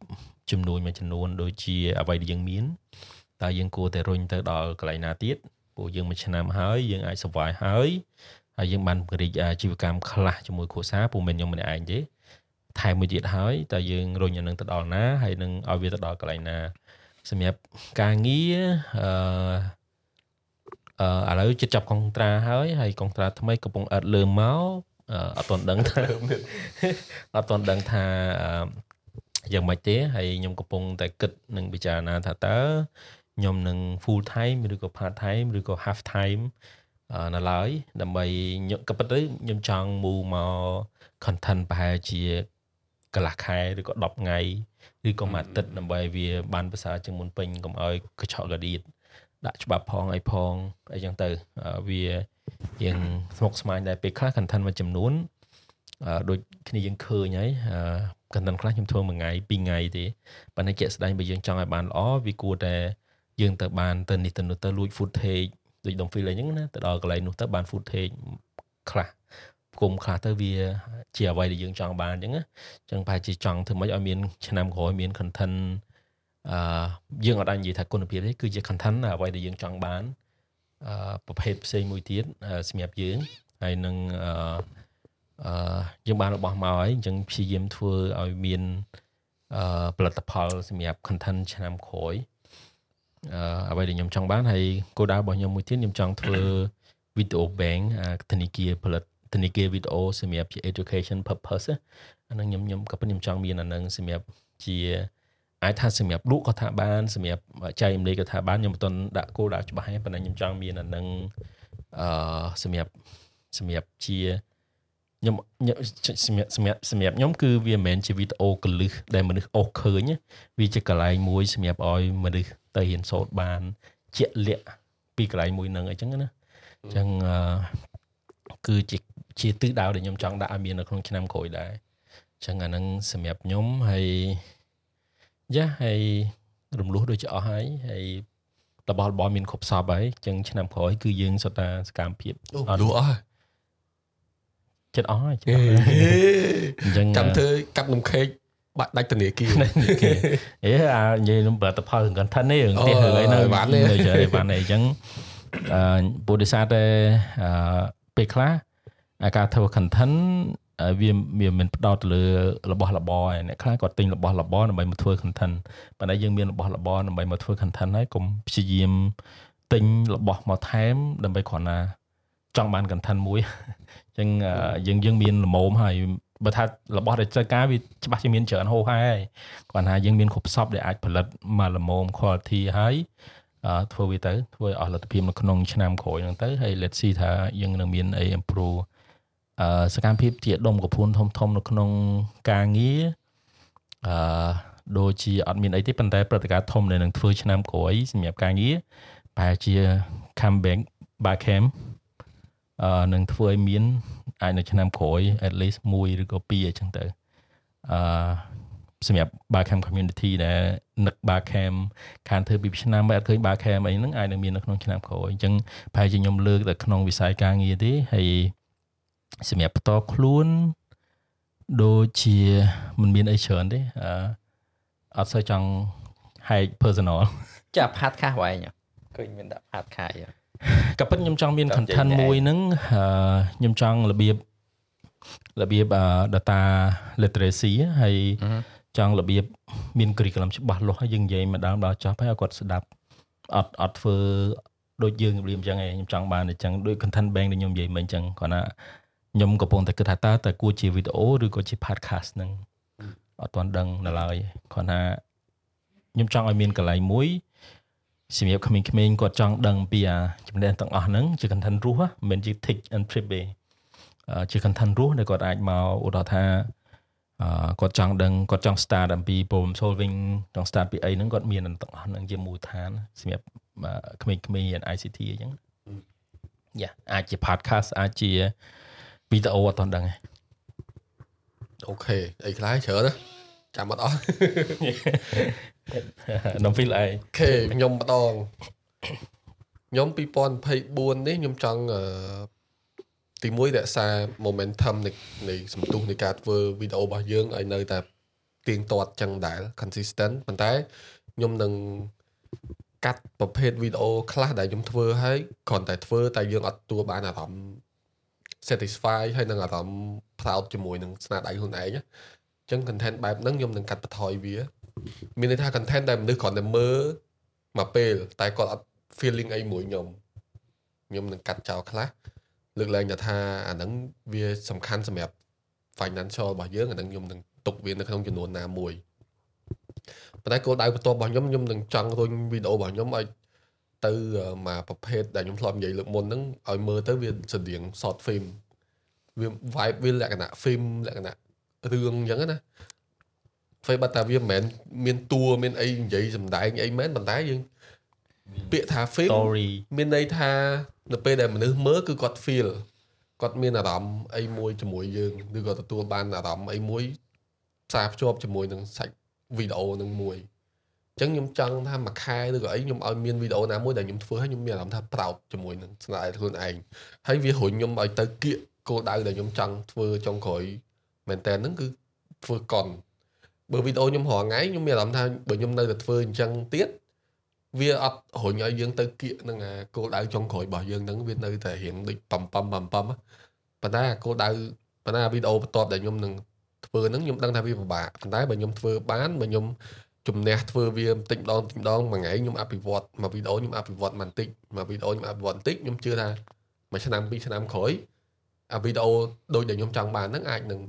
ចំនួនមួយចំនួន ដូចជាអ្វីដែលយើងមានតើយើងគួរតែរុញទៅដល់កន្លែងណាទៀត ព្រោះយើងមួយឆ្នាំហើយយើងអាច survive ហើយហើយយើងបានពង្រីកអាជីវកម្មខ្លះជាមួយគ្រួសារពុំមែនខ្ញុំម្នាក់ឯងទេថែមមួយទៀតហើយតើយើងរុញអានឹងទៅដល់ណាហើយនឹងឲ្យវាទៅដល់កន្លែងណាសម្រាប់ការងារអឺអឺឥឡូវជិតចាប់កុងត្រាហើយហើយកុងត្រាថ្មីកំពុងអត់លើមកអឺអត់ទាន់ដឹងថាអត់ទាន់ដឹងថាអឺយ៉ាងម៉េចទេហើយខ្ញុំកំពុងតែគិតនិងពិចារណាថាតើ ខ្ញុំនឹង full time ឬក៏ part time ឬក៏ half time អឺនៅឡើយដើម្បីខ្ញុំក៏ប៉ុន្តែខ្ញុំចង់ move មក content ប្រហែលជាកន្លះខែឬក៏10ថ្ងៃឬក៏មួយអាទិត្យដើម្បីឲ្យវាបានប្រសើរជាងមុនពេញកុំឲ្យកញ្ឆក់កឌៀតដាក់ច្បាប់ផងអីផងអីចឹងទៅអឺវាយើងស្មុគស្មាញដែរពេលខ្លះ content មួយចំនួនអឺដូចគ្នាយើងឃើញហើយអឺ content ខ្លះខ្ញុំធ្វើមួយថ្ងៃពីរថ្ងៃទេប៉ុន្តែជាក់ស្ដែងបើយើងចង់ឲ្យបានល្អវាគួរតែ យើងទៅបានទៅនេះទៅនោះទៅលួច footage ដូចដុំ feel អីចឹងណាទៅដល់កន្លែងនោះទៅបាន footage ខ្លះគុំខ្លះទៅវាជាអ្វីដែលយើងចង់បានអញ្ចឹងណាអញ្ចឹងប្រហែលជាចង់ធ្វើម៉េចឲ្យមានឆ្នាំក្រោយមាន content អឺយើងអត់អាចនិយាយថាគុណភាពទេគឺជា content អ្វីដែលយើងចង់បានអឺប្រភេទផ្សេងមួយទៀតសម្រាប់យើងហើយនឹងអឺអឺយើងបានរបស់មកហើយអញ្ចឹងព្យាយាមធ្វើឲ្យមានអឺផលិតផលសម្រាប់ content ឆ្នាំក្រោយអឺ អ្វីដែលខ្ញុំចង់បានហើយគោលដៅរបស់ខ្ញុំមួយទៀតខ្ញុំចង់ធ្វើ video bank ធនាគារផលិតធនាគារវីដេអូសម្រាប់ជា education purpose អាហ្នឹងខ្ញុំខ្ញុំក៏ប៉ុន្តែខ្ញុំចង់មានអាហ្នឹងសម្រាប់ជាអាចថាសម្រាប់លក់ក៏ថាបានសម្រាប់ចែករំលែកក៏ថាបានខ្ញុំមិនទាន់ដាក់គោលដៅច្បាស់ទេប៉ុន្តែខ្ញុំចង់មានអាហ្នឹងអឺសម្រាប់សម្រាប់ជាខ្ញុំសម្រាប់សម្រាប់សម្រាប់ខ្ញុំគឺវាមិនមែនជាវីដេអូកលឹះដែលមនុស្សអូសឃើញវាជាកន្លែងមួយសម្រាប់ឲ្យមនុស្ស ទៅរៀនសូត្របានជាក់លាក់ពីកន្លែងមួយហ្នឹងអញ្ចឹងណាអញ្ចឹងអឺគឺជាជាទិសដៅដែលខ្ញុំចង់ដាក់ឲ្យមាននៅក្នុងឆ្នាំក្រោយដែរអញ្ចឹងអាហ្នឹងសម្រាប់ខ្ញុំហើយយ៉ាហើយរំលោះដូចជាអស់ហើយហើយរបស់របរមានគ្រប់សពហើយអញ្ចឹងឆ្នាំក្រោយគឺយើងសុទ្ធតែសកម្មភាពអូលូអស់ចិត្តអស់ហើយចិត្តអស់អញ្ចឹងចាំធ្វើកាប់នំខេក បាក់ដាច់ធនាគារគេអេអានិយាយនឹងផលិតផលរឿង content នេះរឿងនេះរឿងអីនៅបានទេនៅចែបានទេអញ្ចឹងអឺពុទ្ធិសាតែអឺពេលខ្លះអាការធ្វើ content អឺវាវាមិនផ្ដោតទៅលើរបស់របរឯអ្នកខ្លះគាត់ទិញរបស់របរដើម្បីមកធ្វើ content ប៉ុន្តែយើងមានរបស់របរដើម្បីមកធ្វើ content ហើយកុំព្យាយាមទិញរបស់មកថែមដើម្បីគ្រាន់ណាចង់បាន content មួយអញ្ចឹងអឺយើងយើងមានលមមហើយ បើថារបស់ដែលត្រូវការវាច្បាស់ជាមានច្រើនហូរហើយគាត់ថាយើងមានគ្រប់សពដែលអាចផលិតមកលមម quality ហើយអឺធ្វើវាទៅធ្វើឲ្យអស់លទ្ធភាពនៅក្នុងឆ្នាំក្រោយហ្នឹងទៅហើយ let's see ថាយើងនឹងមានអី improve អឺសកម្មភាពជាដុំកពួនធំធំនៅក្នុងការងារអឺដូចជាអត់មានអីទេប៉ុន្តែព្រឹត្តិការណ៍ធំដែលនឹងធ្វើឆ្នាំក្រោយសម្រាប់ការងារប្រហែលជា comeback back camp អឺ នឹងធ្វើឲ្យមានអាចនៅឆ្នាំក្រោយ at least 1ឬក៏2អីចឹងទៅអឺសម្រាប់ Barcamp community ដែលនឹក Barcamp ខានធ្វើពីឆ្នាំមិនអត់ឃើញ Barcamp អីហ្នឹងអាចនឹងមាននៅក្នុងឆ្នាំក្រោយអញ្ចឹងប្រហែលជាខ្ញុំលើកតែក្នុងវិស័យការងារទេហើយសម្រាប់បន្តខ្លួនដូចជាមិនមានអីច្រើនទេអឺអត់សូវចង់ hike personal ចាផាតខាសវិញឃើញមានដាក់ផាតខាសអី ក៏ប៉ុន្តែខ្ញុំចង់មានតាម content និយាយមួយហ្នឹងអឺខ្ញុំចង់របៀបរបៀបអឺ data literacy ហើយចង់របៀបមាន curriculum ច្បាស់លាស់ហើយយើងនិយាយម្ដងដល់ចប់ហើយឲ្យគាត់ស្ដាប់អត់អត់ធ្វើដូចយើងរៀបអញ្ចឹងឯងខ្ញុំចង់បានអញ្ចឹងដូច content bank ដែលខ្ញុំនិយាយមិញអញ្ចឹងគាត់ថាខ្ញុំកំពុងតែគិតថាតើតើគួរជាវីដេអូឬក៏ជា podcast ហ្នឹងអត់ទាន់ដឹងនៅឡើយគាត់ថាខ្ញុំចង់ឲ្យមានកន្លែងមួយ សម្រាប់ក្មេងៗគាត់ចង់ដឹងពីអាចំណេះទាំងអស់ហ្នឹងជា content រស់ហ៎មិនមែនជា tick and trip ទេអឺជា content រស់ដែលគាត់អាចមកឧទាហរណ៍ថាអឺគាត់ចង់ដឹងគាត់ចង់ start អំពី problem solving ចង់ start ពីអីហ្នឹងគាត់មានទាំងអស់ហ្នឹងជាមូលដ្ឋានសម្រាប់អឺក្មេងៗរៀន ICT អញ្ចឹងយ៉ាអាចជា podcast អាចជាវីដេអូអត់ទាន់ដឹងទេអូខេអីខ្លះច្រើនណាចាំអត់អស់ នំ feel អីអូខេខ្ញុំម្ដងខ្ញុំ2024នេះខ្ញុំចង់អឺទីមួយរក្សា momentum នៃនៃសន្ទុះនៃការធ្វើវីដេអូរបស់យើងឲ្យនៅតែទៀងទាត់ចឹងដែរ consistent ប៉ុន្តែខ្ញុំនឹងកាត់ប្រភេទវីដេអូខ្លះដែលខ្ញុំធ្វើហើយគ្រាន់តែធ្វើតែយើងអត់ទួបានអារម្មណ៍ satisfy ហើយនឹងអារម្មណ៍ proud ជាមួយនឹងស្នាដៃខ្លួនឯងណាអញ្ចឹង content បែបហ្នឹងខ្ញុំនឹងកាត់បន្ថយវា មានន័យថា content ដែលមនុស្សគ្រាន់តែមើលមកពេល តែគាត់អត់ feeling អីមួយខ្ញុំខ្ញុំនឹងកាត់ចោលខ្លះលើកឡើងថាអាហ្នឹងវាសំខាន់សម្រាប់ financial របស់យើងអាហ្នឹងខ្ញុំនឹងទុកវានៅក្នុងចំនួនណាមួយប៉ុន្តែគោលដៅបន្ទាប់របស់ខ្ញុំខ្ញុំនឹងចង់រុញវីដេអូរបស់ខ្ញុំឲ្យទៅមកប្រភេទដែលខ្ញុំធ្លាប់និយាយលើកមុនហ្នឹងឲ្យមើលទៅវាស្តៀង short film វា vibe វាលក្ខណៈ film លក្ខណៈរឿងអញ្ចឹងណា ធ្វើបាត់តែវាមិនមែនមានតួមានអីនិយាយសំដែងអីមែនប៉ុន្តែយើងពាក្យថា film story មានន័យថានៅពេលដែលមនុស្សមើលគឺគាត់ feel គាត់មានអារម្មណ៍អីមួយជាមួយយើងឬក៏ទទួលបានអារម្មណ៍អីមួយផ្សារភ្ជាប់ជាមួយនឹងសាច់វីដេអូនឹងមួយអញ្ចឹងខ្ញុំចង់ថាមួយខែឬក៏អីខ្ញុំឲ្យមានវីដេអូណាមួយដែលខ្ញុំធ្វើឲ្យខ្ញុំមានអារម្មណ៍ថា proud ជាមួយនឹងស្នាដៃខ្លួនឯងហើយវារុញខ្ញុំឲ្យទៅគៀកគោលដៅដែលខ្ញុំចង់ធ្វើចុងក្រោយមែនតើហ្នឹងគឺធ្វើកុន បើវីដេអូខ្ញុំរាល់ថ្ងៃខ្ញុំមានអារម្មណ៍ថាបើខ្ញុំនៅតែធ្វើអញ្ចឹងទៀតវាអត់រុញឲ្យយើងទៅគៀកនឹងអាគោលដៅចុងក្រោយរបស់យើងហ្នឹងវានៅតែរៀងដូចបំពំបំពំប៉ុន្តែគោលដៅប៉ុន្តែវីដេអូបន្ទាប់ដែលខ្ញុំនឹងធ្វើហ្នឹងខ្ញុំដឹងថាវាពិបាកប៉ុន្តែបើខ្ញុំធ្វើបានបើខ្ញុំជំនះធ្វើវាបន្តិចម្ដងបន្តិចម្ដងមួយថ្ងៃខ្ញុំអភិវឌ្ឍមកវីដេអូខ្ញុំអភិវឌ្ឍបន្តិចមកវីដេអូខ្ញុំអភិវឌ្ឍបន្តិចខ្ញុំជឿថាមួយឆ្នាំពីរឆ្នាំក្រោយអាវីដេអូដូចដែលខ្ញុំចង់បានហ្នឹងអាចនឹង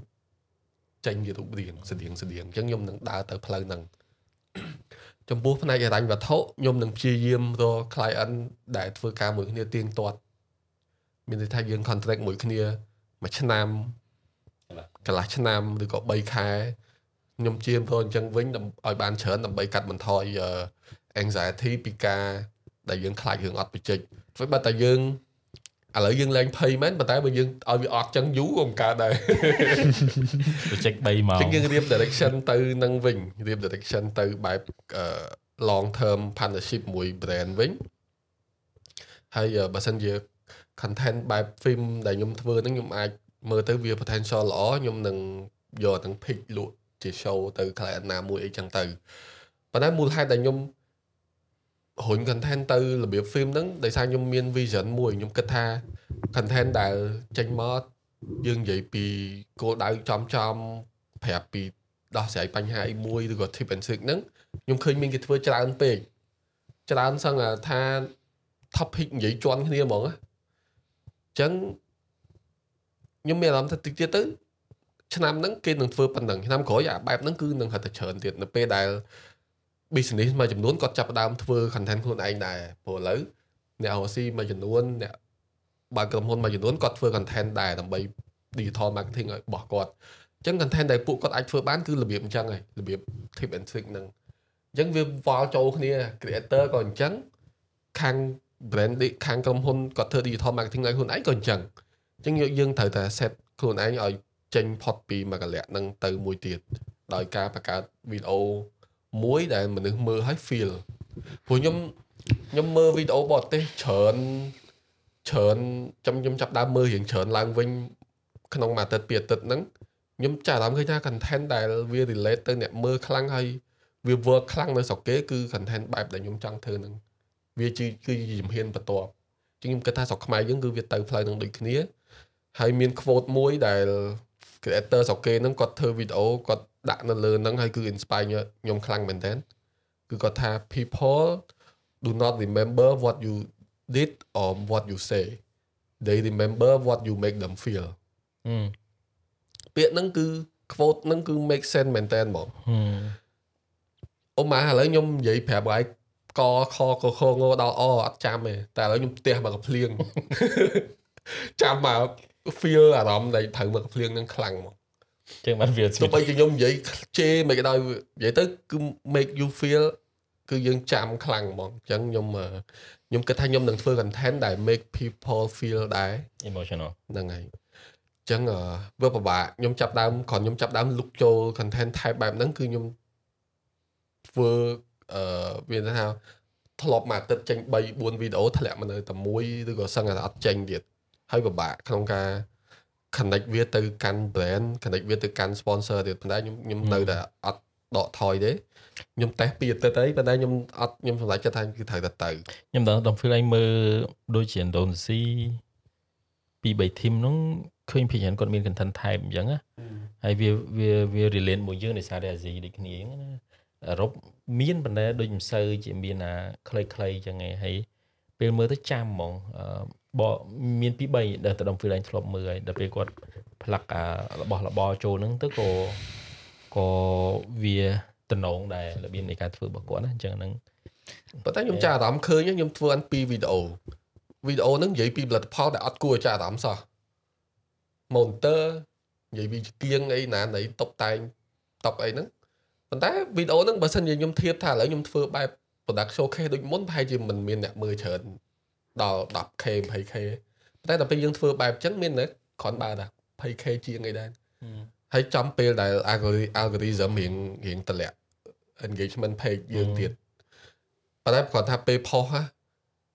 ចេញជារូបរាងស្តៀងស្តៀងអញ្ចឹងខ្ញុំនឹងដើរទៅផ្លូវហ្នឹងចំពោះផ្នែកហិរញ្ញវត្ថុខ្ញុំនឹងព្យាយាមរក client ដែលធ្វើការមួយគ្នាទៀងទាត់មានន័យថាយើង contract មួយគ្នាមួយឆ្នាំកន្លះឆ្នាំឬក៏3ខែខ្ញុំជាមរកអញ្ចឹងវិញឲ្យបានច្រើនដើម្បីកាត់បន្ថយ anxiety ពីការដែលយើងខ្លាចរឿងអត់បច្ចេកធ្វើបើតែយើង ឥឡូវយើងឡើងភ័យមែនប៉ុន្តែបើយើងឲ្យវាអត់ចឹងយូរក៏មិនកើតដែរ project 3ម៉ោងចឹងយើងរៀប direction ទៅនឹងវិញរៀប direction ទៅបែប long term partnership មួយ brand វិញហើយបើសិនជា content បែប film ដែលខ្ញុំធ្វើហ្នឹងខ្ញុំអាចមើលទៅវា potential ល្អខ្ញុំនឹងយកទាំង pick លក់ជា show ទៅ client ណាមួយអីចឹងទៅប៉ុន្តែមូលហេតុដែលខ្ញុំ រុញ content ទៅរបៀប film ហ្នឹងដោយសារខ្ញុំមាន vision មួយខ្ញុំគិតថា content ដែលចេញមកយើងនិយាយពីគោលដៅចំចំប្រាប់ពីដោះស្រាយបញ្ហាអីមួយឬក៏ tip and trick ហ្នឹងខ្ញុំឃើញមានគេធ្វើច្រើនពេកច្រើនសឹងថា topic និយាយជន់គ្នាហ្មងអញ្ចឹងខ្ញុំមានអារម្មណ៍ថាតិចទៀតទៅឆ្នាំហ្នឹងគេនឹងធ្វើប៉ុណ្ណឹងឆ្នាំក្រោយអាបែបហ្នឹងគឺនឹងហត់តែច្រើនទៀតនៅពេលដែល business មួយចំនួនគាត់ចាប់ផ្ដើមធ្វើ content ខ្លួនឯងដែរព្រោះឥឡូវអ្នក RC មួយចំនួនអ្នកបើក្រុមហ៊ុនមួយចំនួនគាត់ធ្វើ content ដែរដើម្បី digital marketing ឲ្យរបស់គាត់អញ្ចឹង content ដែលពួកគាត់អាចធ្វើបានគឺរបៀបអញ្ចឹងហើយរបៀប tip and trick ហ្នឹងអញ្ចឹងវាវល់ចូលគ្នា creator ក៏អញ្ចឹងខាង brand ខាងក្រុមហ៊ុនគាត់ធ្វើ digital marketing ឲ្យខ្លួនឯងក៏អញ្ចឹងអញ្ចឹងយើងត្រូវតែ set ខ្លួនឯងឲ្យចេញផុតពីមួយកលៈហ្នឹងទៅមួយទៀតដោយការបង្កើតវីដេអូ មួយដែលមនុស្សមើលឲ្យ feel ព្រោះខ្ញុំខ្ញុំមើលវីដេអូបរទេសច្រើនច្រើនចាំខ្ញុំចាប់ដើមមើលរៀងច្រើនឡើងវិញក្នុងមួយអាទិត្យពីរអាទិត្យហ្នឹងខ្ញុំចាប់អារម្មណ៍ឃើញថា content ដែលវា relate ទៅអ្នកមើលខ្លាំងហើយវា work ខ្លាំងនៅស្រុកគេគឺ content បែបដែលខ្ញុំចង់ធ្វើហ្នឹងវាជាគឺជាជំហានបន្ទាប់ជាងខ្ញុំគិតថាស្រុកខ្មែរយើងគឺវាទៅផ្លូវហ្នឹងដូចគ្នាហើយមាន quote មួយដែល creator ស្រុកគេហ្នឹងគាត់ធ្វើវីដេអូគាត់ ដាក់នៅលើហ្នឹងហើយគឺ inspire ខ្ញុំខ្លាំងមែនតើគឺគាត់ថា people do not remember what you did or what you say they remember what you make them feel ពាក្យហ្នឹងគឺ quote ហ្នឹងគឺ make sense មែនតើហ្មងអូម៉ាឥឡូវខ្ញុំនិយាយប្រាប់ឲ្យកខកខងដល់អអត់ចាំទេតែឥឡូវខ្ញុំផ្ទះមកកភ្លៀងចាំមក feel អារម្មណ៍ដែលត្រូវមកកភ្លៀងហ្នឹងខ្លាំងហ្មង ចឹងបានវាទោះបីជាខ្ញុំនិយាយជេរមិនក៏ដោយនិយាយទៅគឺ make you feel គឺយើងចាំខ្លាំងហ្មងអញ្ចឹងខ្ញុំខ្ញុំគិតថាខ្ញុំនឹងធ្វើ content ដែល make people feel ដែរ emotional ហ្នឹងហើយអញ្ចឹងវាពិបាកខ្ញុំចាប់ដើមគ្រាន់ខ្ញុំចាប់ដើម look ចូល content type បែបហ្នឹងគឺខ្ញុំធ្វើអឺវាថាធ្លាប់មួយអាទិត្យចេញ3 4វីដេអូធ្លាក់មកនៅតែមួយឬក៏សឹងតែអត់ចេញទៀតហើយពិបាកក្នុងការ connect វាទៅកាន់ brand connect វាទៅកាន់ sponsor ទៀតប៉ុន្តែខ្ញុំខ្ញុំនៅតែអត់ដកថយទេខ្ញុំតេស្តពីអាទិត្យអីប៉ុន្តែខ្ញុំអត់ខ្ញុំសម្រេចចិត្តថាគឺត្រូវតែទៅខ្ញុំដល់ដល់ feel ឯងមើលដូចជា Indonesia ពី3 team នោះឃើញភាគច្រើនគាត់មាន content type អញ្ចឹងណាហើយវាវាវា relate មួយយើងដោយសារតែអាស៊ីដូចគ្នាអញ្ចឹងណាអឺរ៉ុបមានប៉ុន្តែដូចមិនសូវជាមានអាខ្លីៗអញ្ចឹងឯងហើយពេលមើលទៅចាំហ្មង បមានពី3ដែលទៅដុំ feel ឯងធ្លាប់មើលហើយដល់ពេលគាត់ផ្លាក់អារបស់របរចូលហ្នឹងទៅក៏ក៏វាតំណងដែររបៀបនៃការធ្វើរបស់គាត់ណាអញ្ចឹងហ្នឹងប៉ុន្តែខ្ញុំចាស់អារម្មណ៍ឃើញខ្ញុំធ្វើអានពីវីដេអូវីដេអូហ្នឹងនិយាយពីផលិតផលដែលអត់គួរឲ្យចាស់អារម្មណ៍សោះ monitor និយាយពីគៀងអីណានៃតុបតែងតុបអីហ្នឹងប៉ុន្តែវីដេអូហ្នឹងបើសិនជាខ្ញុំធៀបថាឥឡូវខ្ញុំធ្វើបែប product showcase ដូចមុនប្រហែលជាមិនមានអ្នកមើលច្រើន ដល់ 10k 20k ប៉ុន្តែដល់ពេលយើងធ្វើបែបអញ្ចឹងមានតែគ្រាន់បើថា 20k ជាងអីដែរហើយចំពេលដែល algorithm algorithm រៀងរៀងតម្លាក់ engagement page យើងទៀតប៉ុន្តែគាត់ថាពេលផុសហ่ะ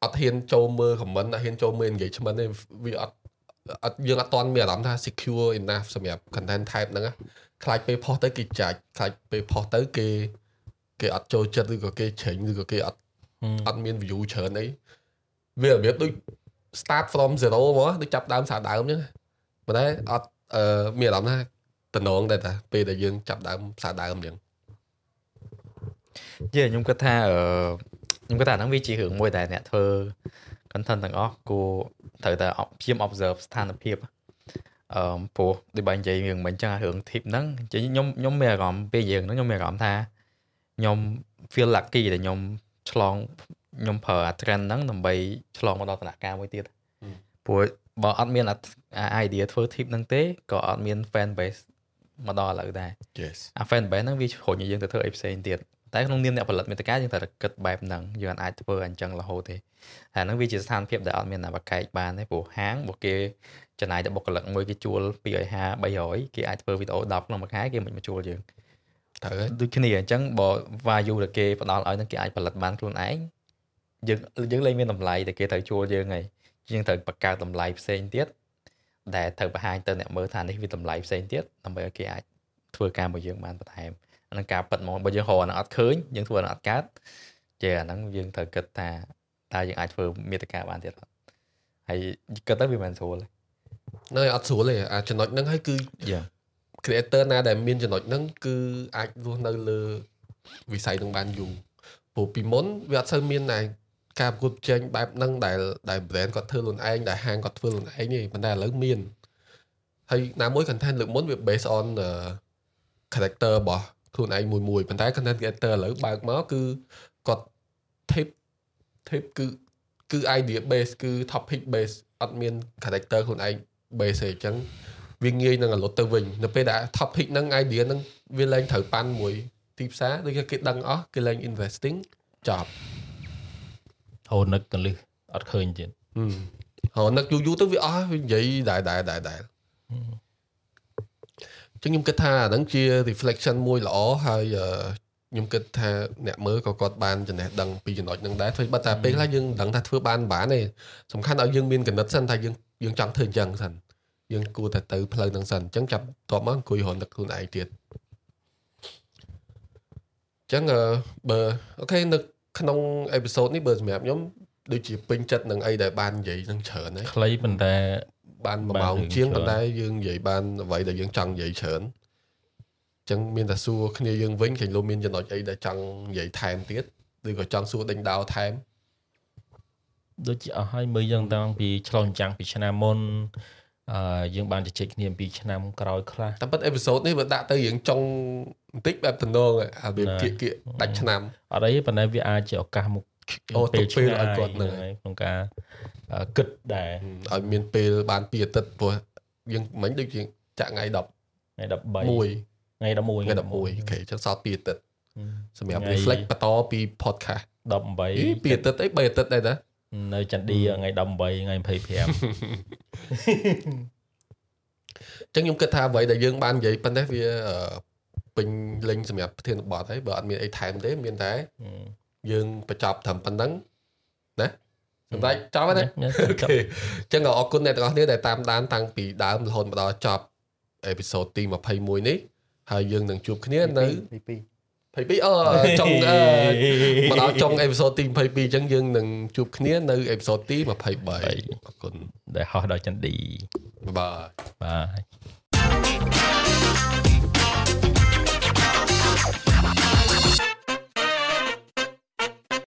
អត់ហ៊ានចូលមើល comment អត់ហ៊ានចូលមើល engagement ទេវាអត់អត់យើងអត់ទាន់មានអារម្មណ៍ថា secure enough សម្រាប់ content type ហ្នឹងណាខ្លាចពេលផុសទៅគេចាច់ខ្លាចពេលផុសទៅគេគេអត់ចូលចិត្តឬក៏គេច្រេញឬក៏គេអត់អត់មាន view ច្រើនអី វារបៀបដូច start from zero មកដូចចាប់ដើមសាដើមអញ្ចឹងប៉ុន្តែអត់អឺមានអារម្មណ៍ថាតំណងដែរតាពេលដែលយើងចាប់ដើមសាដើមអញ្ចឹងយេខ្ញុំគិតថាអឺខ្ញុំគិតថាហ្នឹងវាជារឿងមួយដែលអ្នកធ្វើ content ទាំងអស់គួរត្រូវតែព្យាយាម observe ស្ថានភាពអឺព្រោះដូចបើនិយាយរឿងមិញចឹងរឿង tip ហ្នឹងជិះខ្ញុំខ្ញុំមានអារម្មណ៍ពេលយើងហ្នឹងខ្ញុំមានអារម្មណ៍ថាខ្ញុំ feel lucky ដែលខ្ញុំឆ្លង ខ្ញុំប្រើអា trend ហ្នឹងដើម្បីឆ្លងមកដល់ដំណាក់កាលមួយទៀតព្រោះបើអត់មានអា idea ធ្វើ tip ហ្នឹងទេក៏អត់មាន fan base មកដល់ឥឡូវដែរ yes អា fan base ហ្នឹងវារុញឲ្យយើងទៅធ្វើអីផ្សេងទៀតតែក្នុងនាមអ្នកផលិតមាតិកាយើងត្រូវតែគិតបែបហ្នឹងយើងអាចធ្វើអញ្ចឹងរហូតទេហើយហ្នឹងវាជាស្ថានភាពដែលអត់មានអ្នកបកែកបានទេព្រោះហាងបើគេចំណាយតែបុគ្គលិកមួយគេជួល250 300គេអាចធ្វើវីដេអូ10ក្នុងមួយខែគេមិនមកជួលយើងត្រូវហើយដូចគ្នាអញ្ចឹងបើ value ដែលគេផ្ដល់ឲ្យហ្នឹងគេអាចផលិតបានខ្លួនឯង យើងយើងលែងមានតម្លៃតែគេត្រូវជួលយើងហើយយើងត្រូវបង្កើតតម្លៃផ្សេងទៀតដែលត្រូវបង្ហាញទៅអ្នកមើលថានេះវាតម្លៃផ្សេងទៀតដើម្បីឲ្យគេអាចធ្វើការមកយើងបានបន្ថែមអាហ្នឹងការប៉ັດមកបើយើងរកអាហ្នឹងអត់ឃើញយើងធ្វើអាហ្នឹងអត់កើតចេះអាហ្នឹងយើងត្រូវគិតថាតើយើងអាចធ្វើមេតិកាបានទៀតអត់ហើយគិតទៅវាមិនស្រួលទេនៅអត់ស្រួលទេអាចំណុចហ្នឹងហើយគឺយ៉ា creator ណាដែលមានចំណុចហ្នឹងគឺអាចរស់នៅលើវិស័យហ្នឹងបានយូរព្រោះពីមុនវាអត់សូវមានតែ ការប្រកួតប្រជែងបែបហ្នឹងដែលដែល brand គាត់ធ្វើខ្លួនឯងដែលហាងគាត់ធ្វើខ្លួនឯងទេប៉ុន្តែឥឡូវមានហើយណាមួយ content លើកមុនវា based on uh, character របស់ខ្លួនឯងមួយមួយប៉ុន្តែ content creator ឥឡូវបើកមកគឺគាត់ tip tip គឺគឺ idea base គឺ topic base អត់មាន character ខ្លួនឯង base ទេអញ្ចឹងវាងាយនឹងរលត់ទៅវិញនៅពេលដែល topic ហ្នឹង idea ហ្នឹងវាលែងត្រូវប៉ាន់មួយទីផ្សារដូចគេដឹងអស់គេលែង investing ចប់ ហូរនឹកកលឹះអត់ឃើញទៀតហ៎នឹកយូរយូរទៅវាអស់វានិយាយដែរដែរដែរដែរចឹងខ្ញុំគិតថាអាហ្នឹងជា reflection មួយល្អហើយអឺខ្ញុំគិតថាអ្នកមើលក៏គាត់បានចំណេះដឹងពីចំណុចហ្នឹងដែរធ្វើបើតែពេលខ្លះយើងមិនដឹងថាធ្វើបានមិនបានទេសំខាន់ឲ្យយើងមានកណិតសិនថាយើងយើងចង់ធ្វើអញ្ចឹងសិនយើងគួរតែទៅផ្លូវហ្នឹងសិនអញ្ចឹងចាប់តបមកអង្គុយរហនឹកខ្លួនឯងទៀតអញ្ចឹងអឺបើអូខេនៅក្នុងអេពីសូតនេះបើសម្រាប់ខ្ញុំដូចជាពេញចិត្តនឹងអីដែលបាននិយាយនឹងច្រើនហើយខ្លីប៉ុន្តែបានមួយបានម៉ោងរឿងជាងច្រើនប៉ុន្តែយើងនិយាយបានអ្វីដែលយើងចង់និយាយច្រើនអញ្ចឹងមានតែសួរគ្នាយើងវិញឃើញលោកមានចំណុចអីដែលចង់និយាយថែមទៀតឬក៏ចង់សួរដេញដោលថែមដូចជាអស់ហើយមើលយើងតាំងពីឆ្លងចាំងពីឆ្នាំមុនអឺយើងបានជជែកគ្នាអំពីឆ្នាំក្រោយខ្លះតែប៉ុតអេពីសូតនេះវាដាក់ទៅរៀងចុង បន្តិចបែបតំណងហើយអាវាណាគៀកគៀកដាច់ឆ្នាំអត់អីទេប៉ុន្តែវាអាចជាឱកាសមកអូទុកពេលឲ្យគាត់ឆ្ងាយហ្នឹងហើយក្នុងការអឺគិតដែរឲ្យមានពេលបានពីអាទិត្យព្រោះយើងមិញដូចជាចាក់ថ្ងៃ10ថ្ងៃ13 1ថ្ងៃ11ថ្ងៃ11អូខេអញ្ចឹងសល់ពីអាទិត្យសម្រាប់ថ្ងៃ reflect បន្តពី podcast អី18ពីអាទិត្យអី3អាទិត្យដែរតានៅចន្ទឌីថ្ងៃ18ថ្ងៃ25ចឹងខ្ញុំគិតថាអ្វីដែលយើងបាននិយាយប៉ុណ្ណេះវាអឺ ពេញលេញសម្រាប់ប្រធានបទហើយបើអត់មានអីថែមទេមានតែយើងបញ្ចប់ត្រឹមប៉ុណ្ណឹងណាសម្រាប់ចប់ហើយណាអូខេចឹងក៏អរគុណអ្នកទាំងអស់គ្នាដែលតាមដានតាំងពីដើមរហូតមកដល់ចប់អេពីសូតទី21នេះហើយយើងនឹងជួបគ្នានៅទី2 22អឺចុងអឺមកដល់ចុងអេពីសូតទី22អញ្ចឹងយើងនឹងជួបគ្នានៅអេពីសូតទី23អរគុណដែលហោះដល់ចន្ទឌីបាយបាទ Bye.